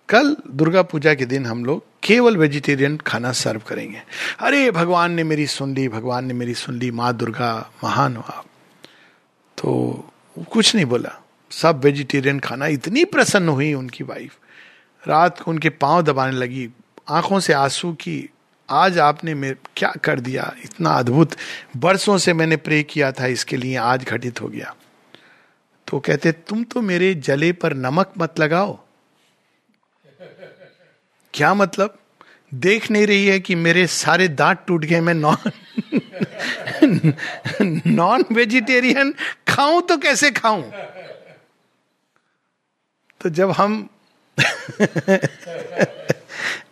कल दुर्गा पूजा के दिन हम लोग केवल वेजिटेरियन खाना सर्व करेंगे। अरे, भगवान ने मेरी सुन ली, भगवान ने मेरी सुन ली, माँ दुर्गा महान हो आप। तो कुछ नहीं बोला। सब वेजिटेरियन खाना इतनी प्रसन्न हुई उनकी वाइफ रात को उनके पाँव दबाने लगी, आँखों से आँसू की, आज आपने मेरे क्या कर दिया? इतना अद्भुत। बरसों से मैंने प्रे किया था, इसके लिए आज घटित हो गया। तो कहते, तुम तो मेरे जले पर नमक मत लगाओ। क्या मतलब? देख नहीं रही है कि मेरे सारे दांत टूट गए, मैं नॉन नॉन वेजिटेरियन खाऊं तो कैसे खाऊं? तो जब हम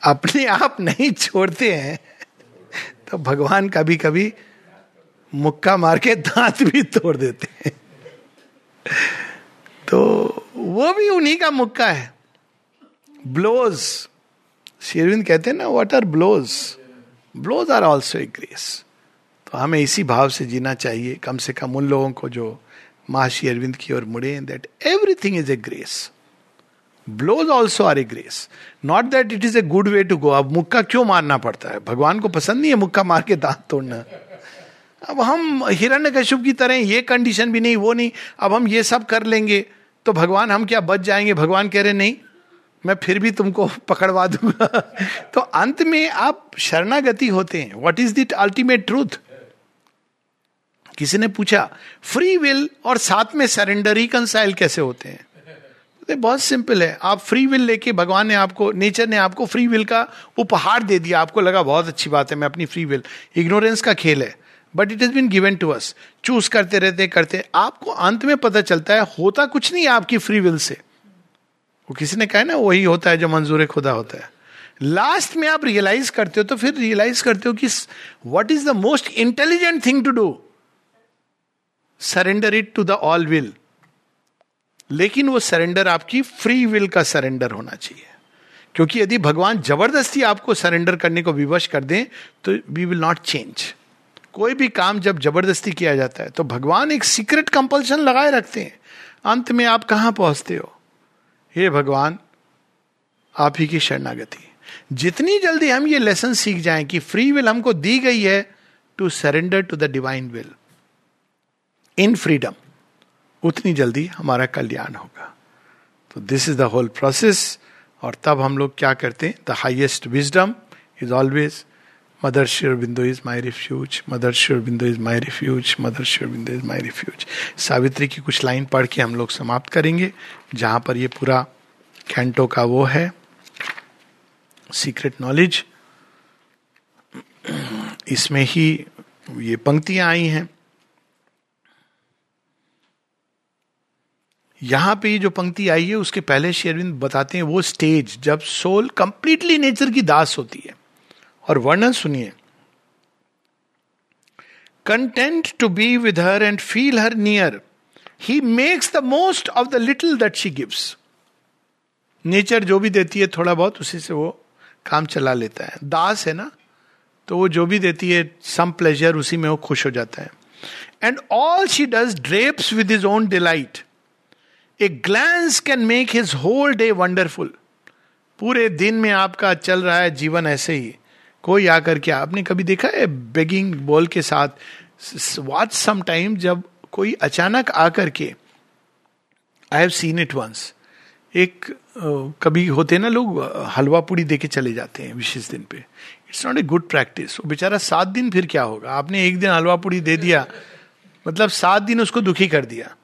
अपने आप नहीं छोड़ते हैं तो भगवान कभी कभी मुक्का मार के दांत भी तोड़ देते हैं। तो वो भी उन्हीं का मुक्का है। ब्लोज शेरविंद कहते हैं, ना what are blows blows are also a grace तो हमें इसी भाव से जीना चाहिए, कम से कम उन लोगों को जो महर्षि अरविंद की ओर मुड़े that everything is a grace blows also are a grace not that it is a good way to go अब मुक्का क्यों मारना पड़ता है? भगवान को पसंद नहीं है मुक्का मार के दांत तोड़ना। अब हम हिरण्य कश्यप की तरह ये कंडीशन भी नहीं, वो नहीं। अब हम ये सब कर लेंगे तो भगवान हम क्या बच जाएँगे? भगवान कह रहे, नहीं मैं फिर भी तुमको पकड़वा दूँगा। तो अंत में आप शरणागति होते हैं। What is that ultimate truth किसी ने पूछा फ्री विल और साथ में सरेंडर रिकनसाइल कैसे होते हैं? तो बहुत सिंपल है। आप फ्री विल लेके भगवान ने आपको नेचर ने आपको फ्री विल का उपहार दे दिया। आपको लगा, बहुत अच्छी बात है, मैं अपनी फ्री विल इग्नोरेंस का खेल है। But it is been given to us choose करते रहते, करते। आपको अंत में पता चलता है, होता कुछ नहीं आपकी फ्री विल से। वो किसी ने कहा ना, वही होता है जो मंजूर खुदा होता है। लास्ट में आप रियलाइज़ करते हो तो फिर रियलाइज़ करते हो कि what is the most intelligent thing to do surrender it to the all will लेकिन वो सरेंडर आपकी फ्री विल का सरेंडर होना चाहिए। क्योंकि यदि भगवान ज़बरदस्ती आपको सरेंडर करने को विवश कर दें तो वी विल नॉट चेंज कोई भी काम जब ज़बरदस्ती किया जाता है तो भगवान एक सीक्रेट कंपल्शन लगाए रखते हैं। अंत में आप कहाँ पहुँचते हो? हे भगवान, आप ही की शरणागति। जितनी जल्दी हम ये लेसन सीख जाएँ कि फ्री विल हमको दी गई है to surrender to the divine will in freedom उतनी जल्दी हमारा कल्याण होगा। तो this is the whole process और तब हम लोग क्या करते हैं? The highest wisdom is always mother Sri Aurobindo is my refuge mother Sri Aurobindo is my refuge mother Sri Aurobindo is my refuge Savitri की कुछ लाइन पढ़ के हम लोग समाप्त करेंगे, जहाँ पर ये पूरा कैंटो का वो है। सीक्रेट नॉलेज इसमें ही ये पंक्तियाँ आई हैं। यहाँ पे जो पंक्ति आई है, उसके पहले शेरविंद बताते हैं, वो स्टेज जब सोल कंप्लीटली नेचर की दास होती है। और वर्णन सुनिए। Content to be with her and feel her near he makes the most of the little that she gives nature जो भी देती है थोड़ा बहुत, उसी से वो काम चला लेता है। दास है ना तो वो जो भी देती है सम प्लेजर उसी में वो खुश हो जाता है। And all she does drapes with his own delight a glance can make his whole day wonderful पूरे दिन में आपका चल रहा है जीवन ऐसे ही। कोई आकर के, आपने कभी देखा है बेगिंग बॉल के साथ? वॉच सम टाइम जब कोई अचानक आकर के I have seen it once एक कभी होते ना लोग हलवा पूड़ी दे के चले जाते हैं विशेष दिन पे। It's not a good practice वो बेचारा सात दिन फिर क्या होगा? आपने एक दिन हलवा पूड़ी दे दिया मतलब सात दिन उसको दुखी कर दिया।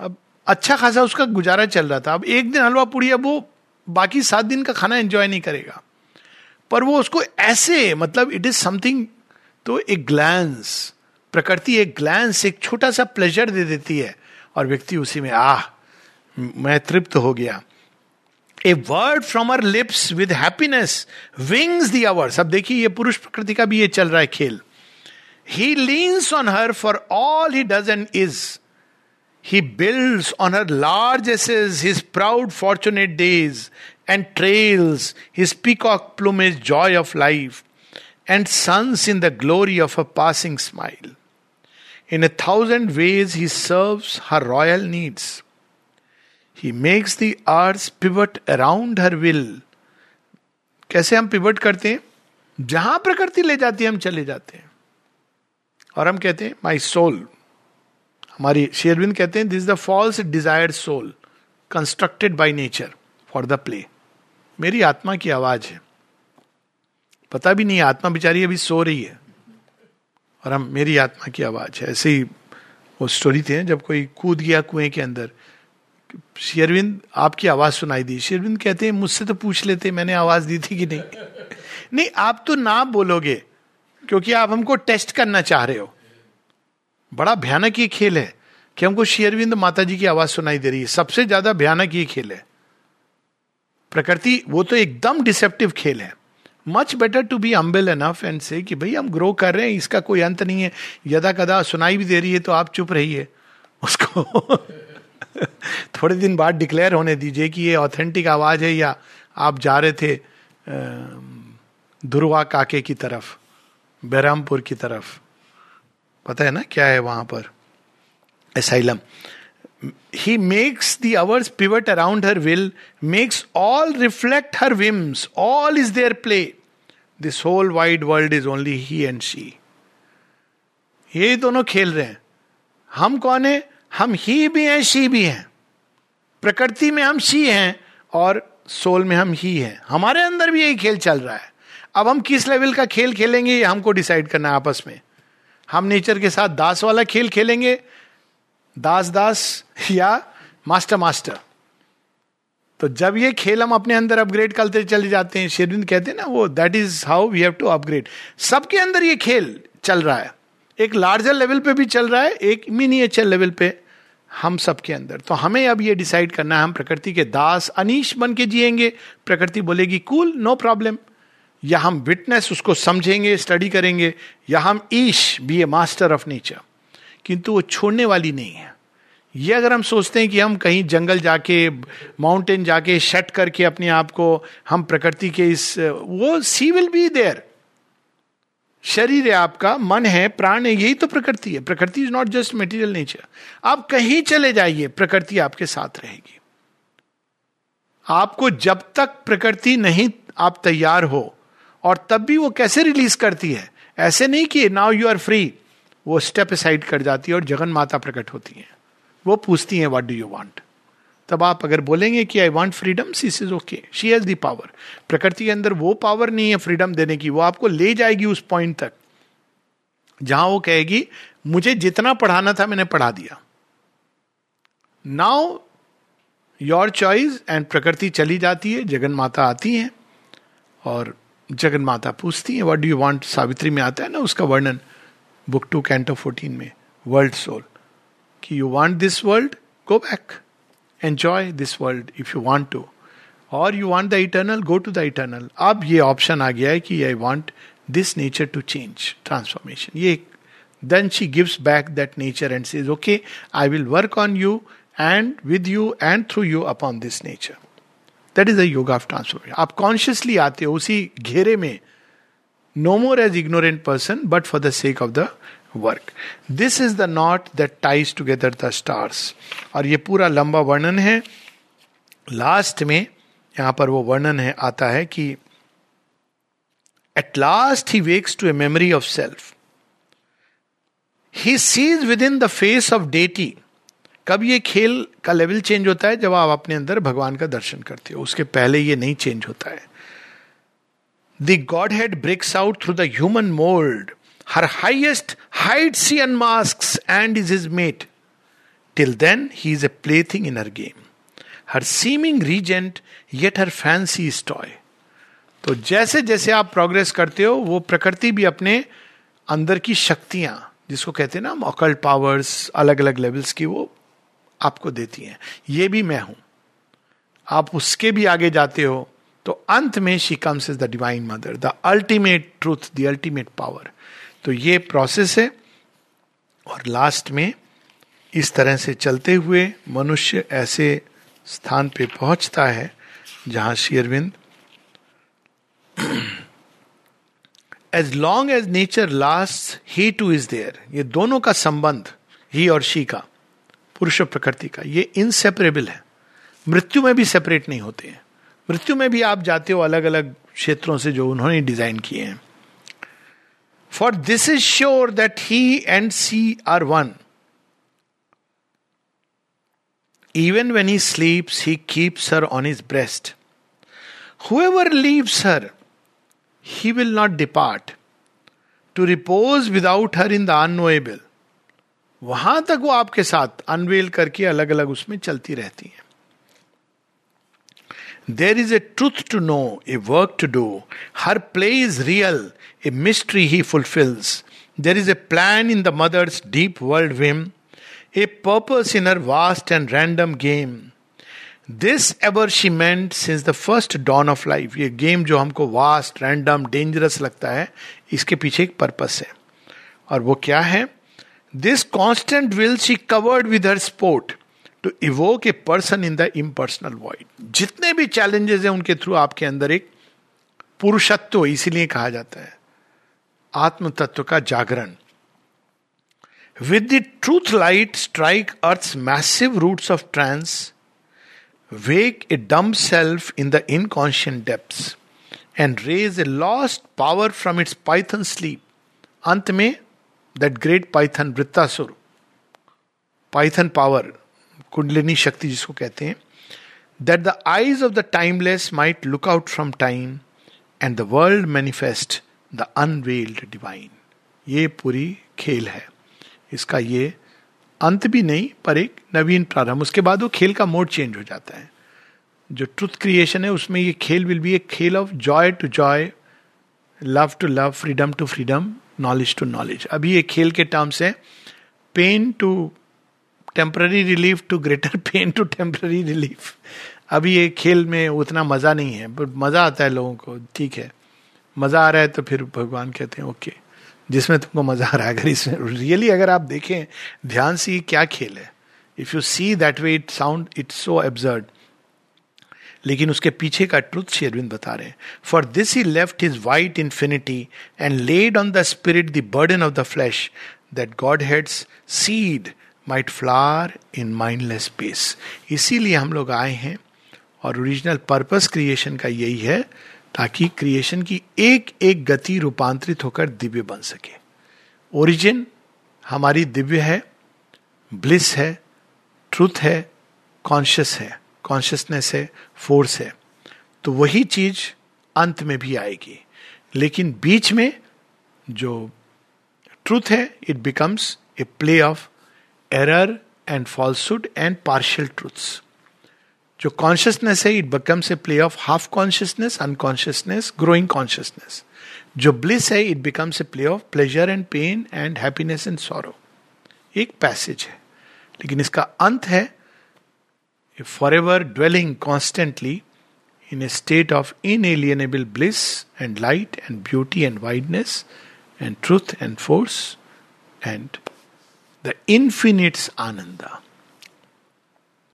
अब अच्छा खासा उसका गुजारा चल रहा था। अब एक दिन हलवा पूड़ी, अब वो बाकी सात दिन का खाना एंजॉय नहीं करेगा। पर वो उसको ऐसे मतलब इट इज़ समथिंग तो एक ग्लैंस प्रकृति एक ग्लैंस एक छोटा सा प्लेजर दे देती है। और व्यक्ति उसी में, आह, मैं तृप्त हो गया। A word from her lips with happiness wings the hours अब देखिए, ये पुरुष प्रकृति का भी ये चल रहा है खेल। He leans on her for all he does and is he builds on her largesses his proud fortunate days and trails his peacock plumage joy of life and suns in the glory of a passing smile. In a thousand ways he serves her royal needs. He makes the earth pivot around her will. कैसे हम pivot करते हैं जहाँ प्रकृति ले जाती है हम चले जाते हैं और हम कहते हैं माई सोल हमारी शेरविंद कहते हैं this the false desired soul constructed by nature for the play मेरी आत्मा की आवाज़ है। पता भी नहीं, आत्मा बिचारी अभी सो रही है। और हम, मेरी आत्मा की आवाज़ है। ऐसे ही वो स्टोरी थे, जब कोई कूद गया कुएँ के अंदर। शेरविंद आपकी आवाज़ सुनाई दी। शेरविंद कहते हैं, मुझसे तो पूछ लेते, मैंने आवाज़ दी थी कि नहीं? नहीं, आप तो ना बोलोगे, क्योंकि आप हमको टेस्ट करना चाह रहे हो। बड़ा भयानक ये खेल है कि हमको शेरविंद माता जी की आवाज़ सुनाई दे रही है। सबसे ज़्यादा भयानक ये खेल है। प्रकृति, वो तो एकदम डिसेप्टिव खेल है। Much better to be humble enough and से कि भाई, हम ग्रो कर रहे हैं, इसका कोई अंत नहीं है। यदा कदा सुनाई भी दे रही है तो आप चुप रहिए। उसको थोड़े दिन बाद डिक्लेयर होने दीजिए कि ये ऑथेंटिक आवाज़ है या आप जा रहे थे दुर्वा काके की तरफ़, बहरामपुर की तरफ़। पता है ना, क्या है वहाँ पर? Asylum he makes the hours pivot around her will, makes all reflect her whims, all is their play. This whole wide world is only he and she. ये दोनों खेल रहे हैं। हम कौन है? हम ही भी हैं शी भी हैं। प्रकृति में हम शी हैं और सोल में हम ही हैं। हमारे अंदर भी यही खेल चल रहा है। अब हम किस लेवल का खेल खेलेंगे ये हमको डिसाइड करना है आपस में। हम नेचर के साथ दास वाला खेल खेलेंगे दास दास या मास्टर मास्टर। तो जब ये खेल हम अपने अंदर अपग्रेड करते चले जाते हैं, शेरविंद कहते हैं ना, वो that is how we have to upgrade सबके अंदर ये खेल चल रहा है। एक लार्जर लेवल पे भी चल रहा है, एक मिनिएचर लेवल पे हम सबके अंदर। तो हमें अब ये डिसाइड करना है, हम प्रकृति के दास अनिश बन के जिएँगे। प्रकृति बोलेगी कूल नो प्रॉब्लम या हम विटनेस उसको समझेंगे स्टडी करेंगे। या हम wish be a master of nature किंतु वो छोड़ने वाली नहीं है। ये अगर हम सोचते हैं कि हम कहीं जंगल जाके माउंटेन जाके शट करके अपने आप को हम प्रकृति के इस, वो सी विल बी देयर शरीर है आपका, मन है, प्राण है, यही तो प्रकृति है। Prakriti is not just material nature आप कहीं चले जाइए, प्रकृति आपके साथ रहेगी। आपको जब तक प्रकृति नहीं आप तैयार हो, और तब भी वो कैसे रिलीज़ करती है? ऐसे नहीं कि नाउ यू आर फ्री वो स्टेप साइड कर जाती है और जगन माता प्रकट होती है। वो पूछती हैं व्हाट डू यू वांट तब आप अगर बोलेंगे कि I want freedom she is okay she has the power प्रकृति के अंदर वो पावर नहीं है फ्रीडम देने की, वो आपको ले जाएगी उस पॉइंट तक। जहाँ वो कहेगी, मुझे जितना पढ़ाना था मैंने पढ़ा दिया। नाउ योर चॉइस एंड प्रकृति चली जाती है, जगन माता आती है और जगन माता पूछती है what do you want Savitri में आता है ना उसका वर्णन। बुक टू कैंटो फोर्टीन में, वर्ल्ड सोल, कि you want this world go back enjoy this world if you want to और you want the eternal go to the eternal अब ये ऑप्शन आ गया है कि I want this nature to change transformation ये then she gives back that nature and says okay I will work on you and with you and through you upon this nature that is the yoga of transformation आप consciously आते हो उसी घेरे में no more as ignorant person but for the sake of the work this is the knot that ties together the stars और ये पूरा लंबा वर्णन है। लास्ट में यहाँ पर वो वर्णन है, आता है कि at last he wakes to a memory of self he sees within the face of deity कब ये खेल का लेवल चेंज होता है? जब आप अपने अंदर भगवान का दर्शन करते हो। उसके पहले ये नहीं चेंज होता है। The Godhead breaks out through the human mold. Her highest hides he unmasks and is his mate. Till then, he is a plaything in her game. Her seeming regent, yet her fancy is toy. तो जैसे जैसे आप progress करते हो वो प्रकृति भी अपने अंदर की शक्तियाँ जिसको कहते हैं ना ऑकल्ट पावर्स अलग अलग लेवल्स की वो आपको देती हैं ये भी मैं हूँ आप उसके भी आगे जाते हो तो अंत में she comes is the divine mother the ultimate truth the ultimate power तो ये प्रोसेस है और लास्ट में इस तरह से चलते हुए मनुष्य ऐसे स्थान पे पहुँचता है जहाँ Sri Aurobindo as long as nature last he too is there ये दोनों का संबंध ही और शी का, पुरुष प्रकृति का, ये इनसेपरेबल है। मृत्यु में भी सेपरेट नहीं होते हैं। मृत्यु में भी आप जाते हो अलग अलग क्षेत्रों से जो उन्होंने डिज़ाइन किए हैं। For this is sure that he and she are one even when he sleeps he keeps her on his breast whoever leaves her he will not depart to repose without her in the unknowable वहाँ तक वो आपके साथ unwell करके अलग अलग उसमें चलती रहती है। There is a truth to know, a work to do. Her play is real, a mystery he fulfills. There is a plan in the mother's deep world whim, a purpose in her vast and random game. This एवर्शिमेंट since the first dawn of life ये game जो हमको vast random dangerous लगता है इसके पीछे एक purpose है और वो क्या है this constant will she covered with her sport To evoke a person in the impersonal void जितने भी चैलेंजेस हैं उनके थ्रू आपके अंदर एक पुरुषत्व, इसीलिए कहा जाता है। आत्म तत्व का जागरण। With the truth light strike earth massive roots of trance wake a dumb self in the inconscient depths and raise a lost power from its python sleep अंत में that great python Vritrasura. Python power kundalini शक्ति जिसको कहते हैं that the eyes of the timeless might look out from time and the world manifest the unveiled divine ये पूरी खेल है। इसका ये अंत भी नहीं, पर एक नवीन प्रारंभ। उसके बाद वो खेल का मोड चेंज हो जाता है। जो ट्रुथ क्रिएशन है, उसमें ये खेल विल बी ए खेल of joy to joy love to love freedom to freedom knowledge to knowledge अभी ये खेल के टर्म्स है pain to temporary relief to greater pain to temporary relief अभी ये खेल में उतना मज़ा नहीं है बट मज़ा आता है लोगों को, ठीक है। मज़ा आ रहा है तो फिर भगवान कहते हैं, ओके, जिसमें तुमको मज़ा आ रहा है, अगर इसमें रियली अगर आप देखें, ध्यान से ये क्या खेल है। If you see that way it sound it so absurd लेकिन उसके पीछे का ट्रुथ शेरविंद बता रहे हैं। For this he left his white infinity and laid on the spirit the burden of the flesh that godhead's seed might flower in mindless space इसीलिए हम लोग आए हैं और ओरिजिनल पर्पस क्रिएशन का यही है ताकि क्रिएशन की एक एक गति रूपांतरित होकर दिव्य बन सके। ओरिजिन हमारी दिव्य है ब्लिस है ट्रुथ है कॉन्शियस है कॉन्शियसनेस है फोर्स है। तो वही चीज़ अंत में भी आएगी। लेकिन बीच में जो ट्रूथ है it becomes a play of error and falsehood and partial truths जो कॉन्शियसनेस है it becomes a play of half consciousness unconsciousness growing consciousness जो ब्लिस है it becomes a play of pleasure and pain and happiness and sorrow एक passage है. लेकिन इसका अंत है for ever dwelling constantly in a state of inalienable bliss and light and beauty and wideness and truth and force and the infinite's Ananda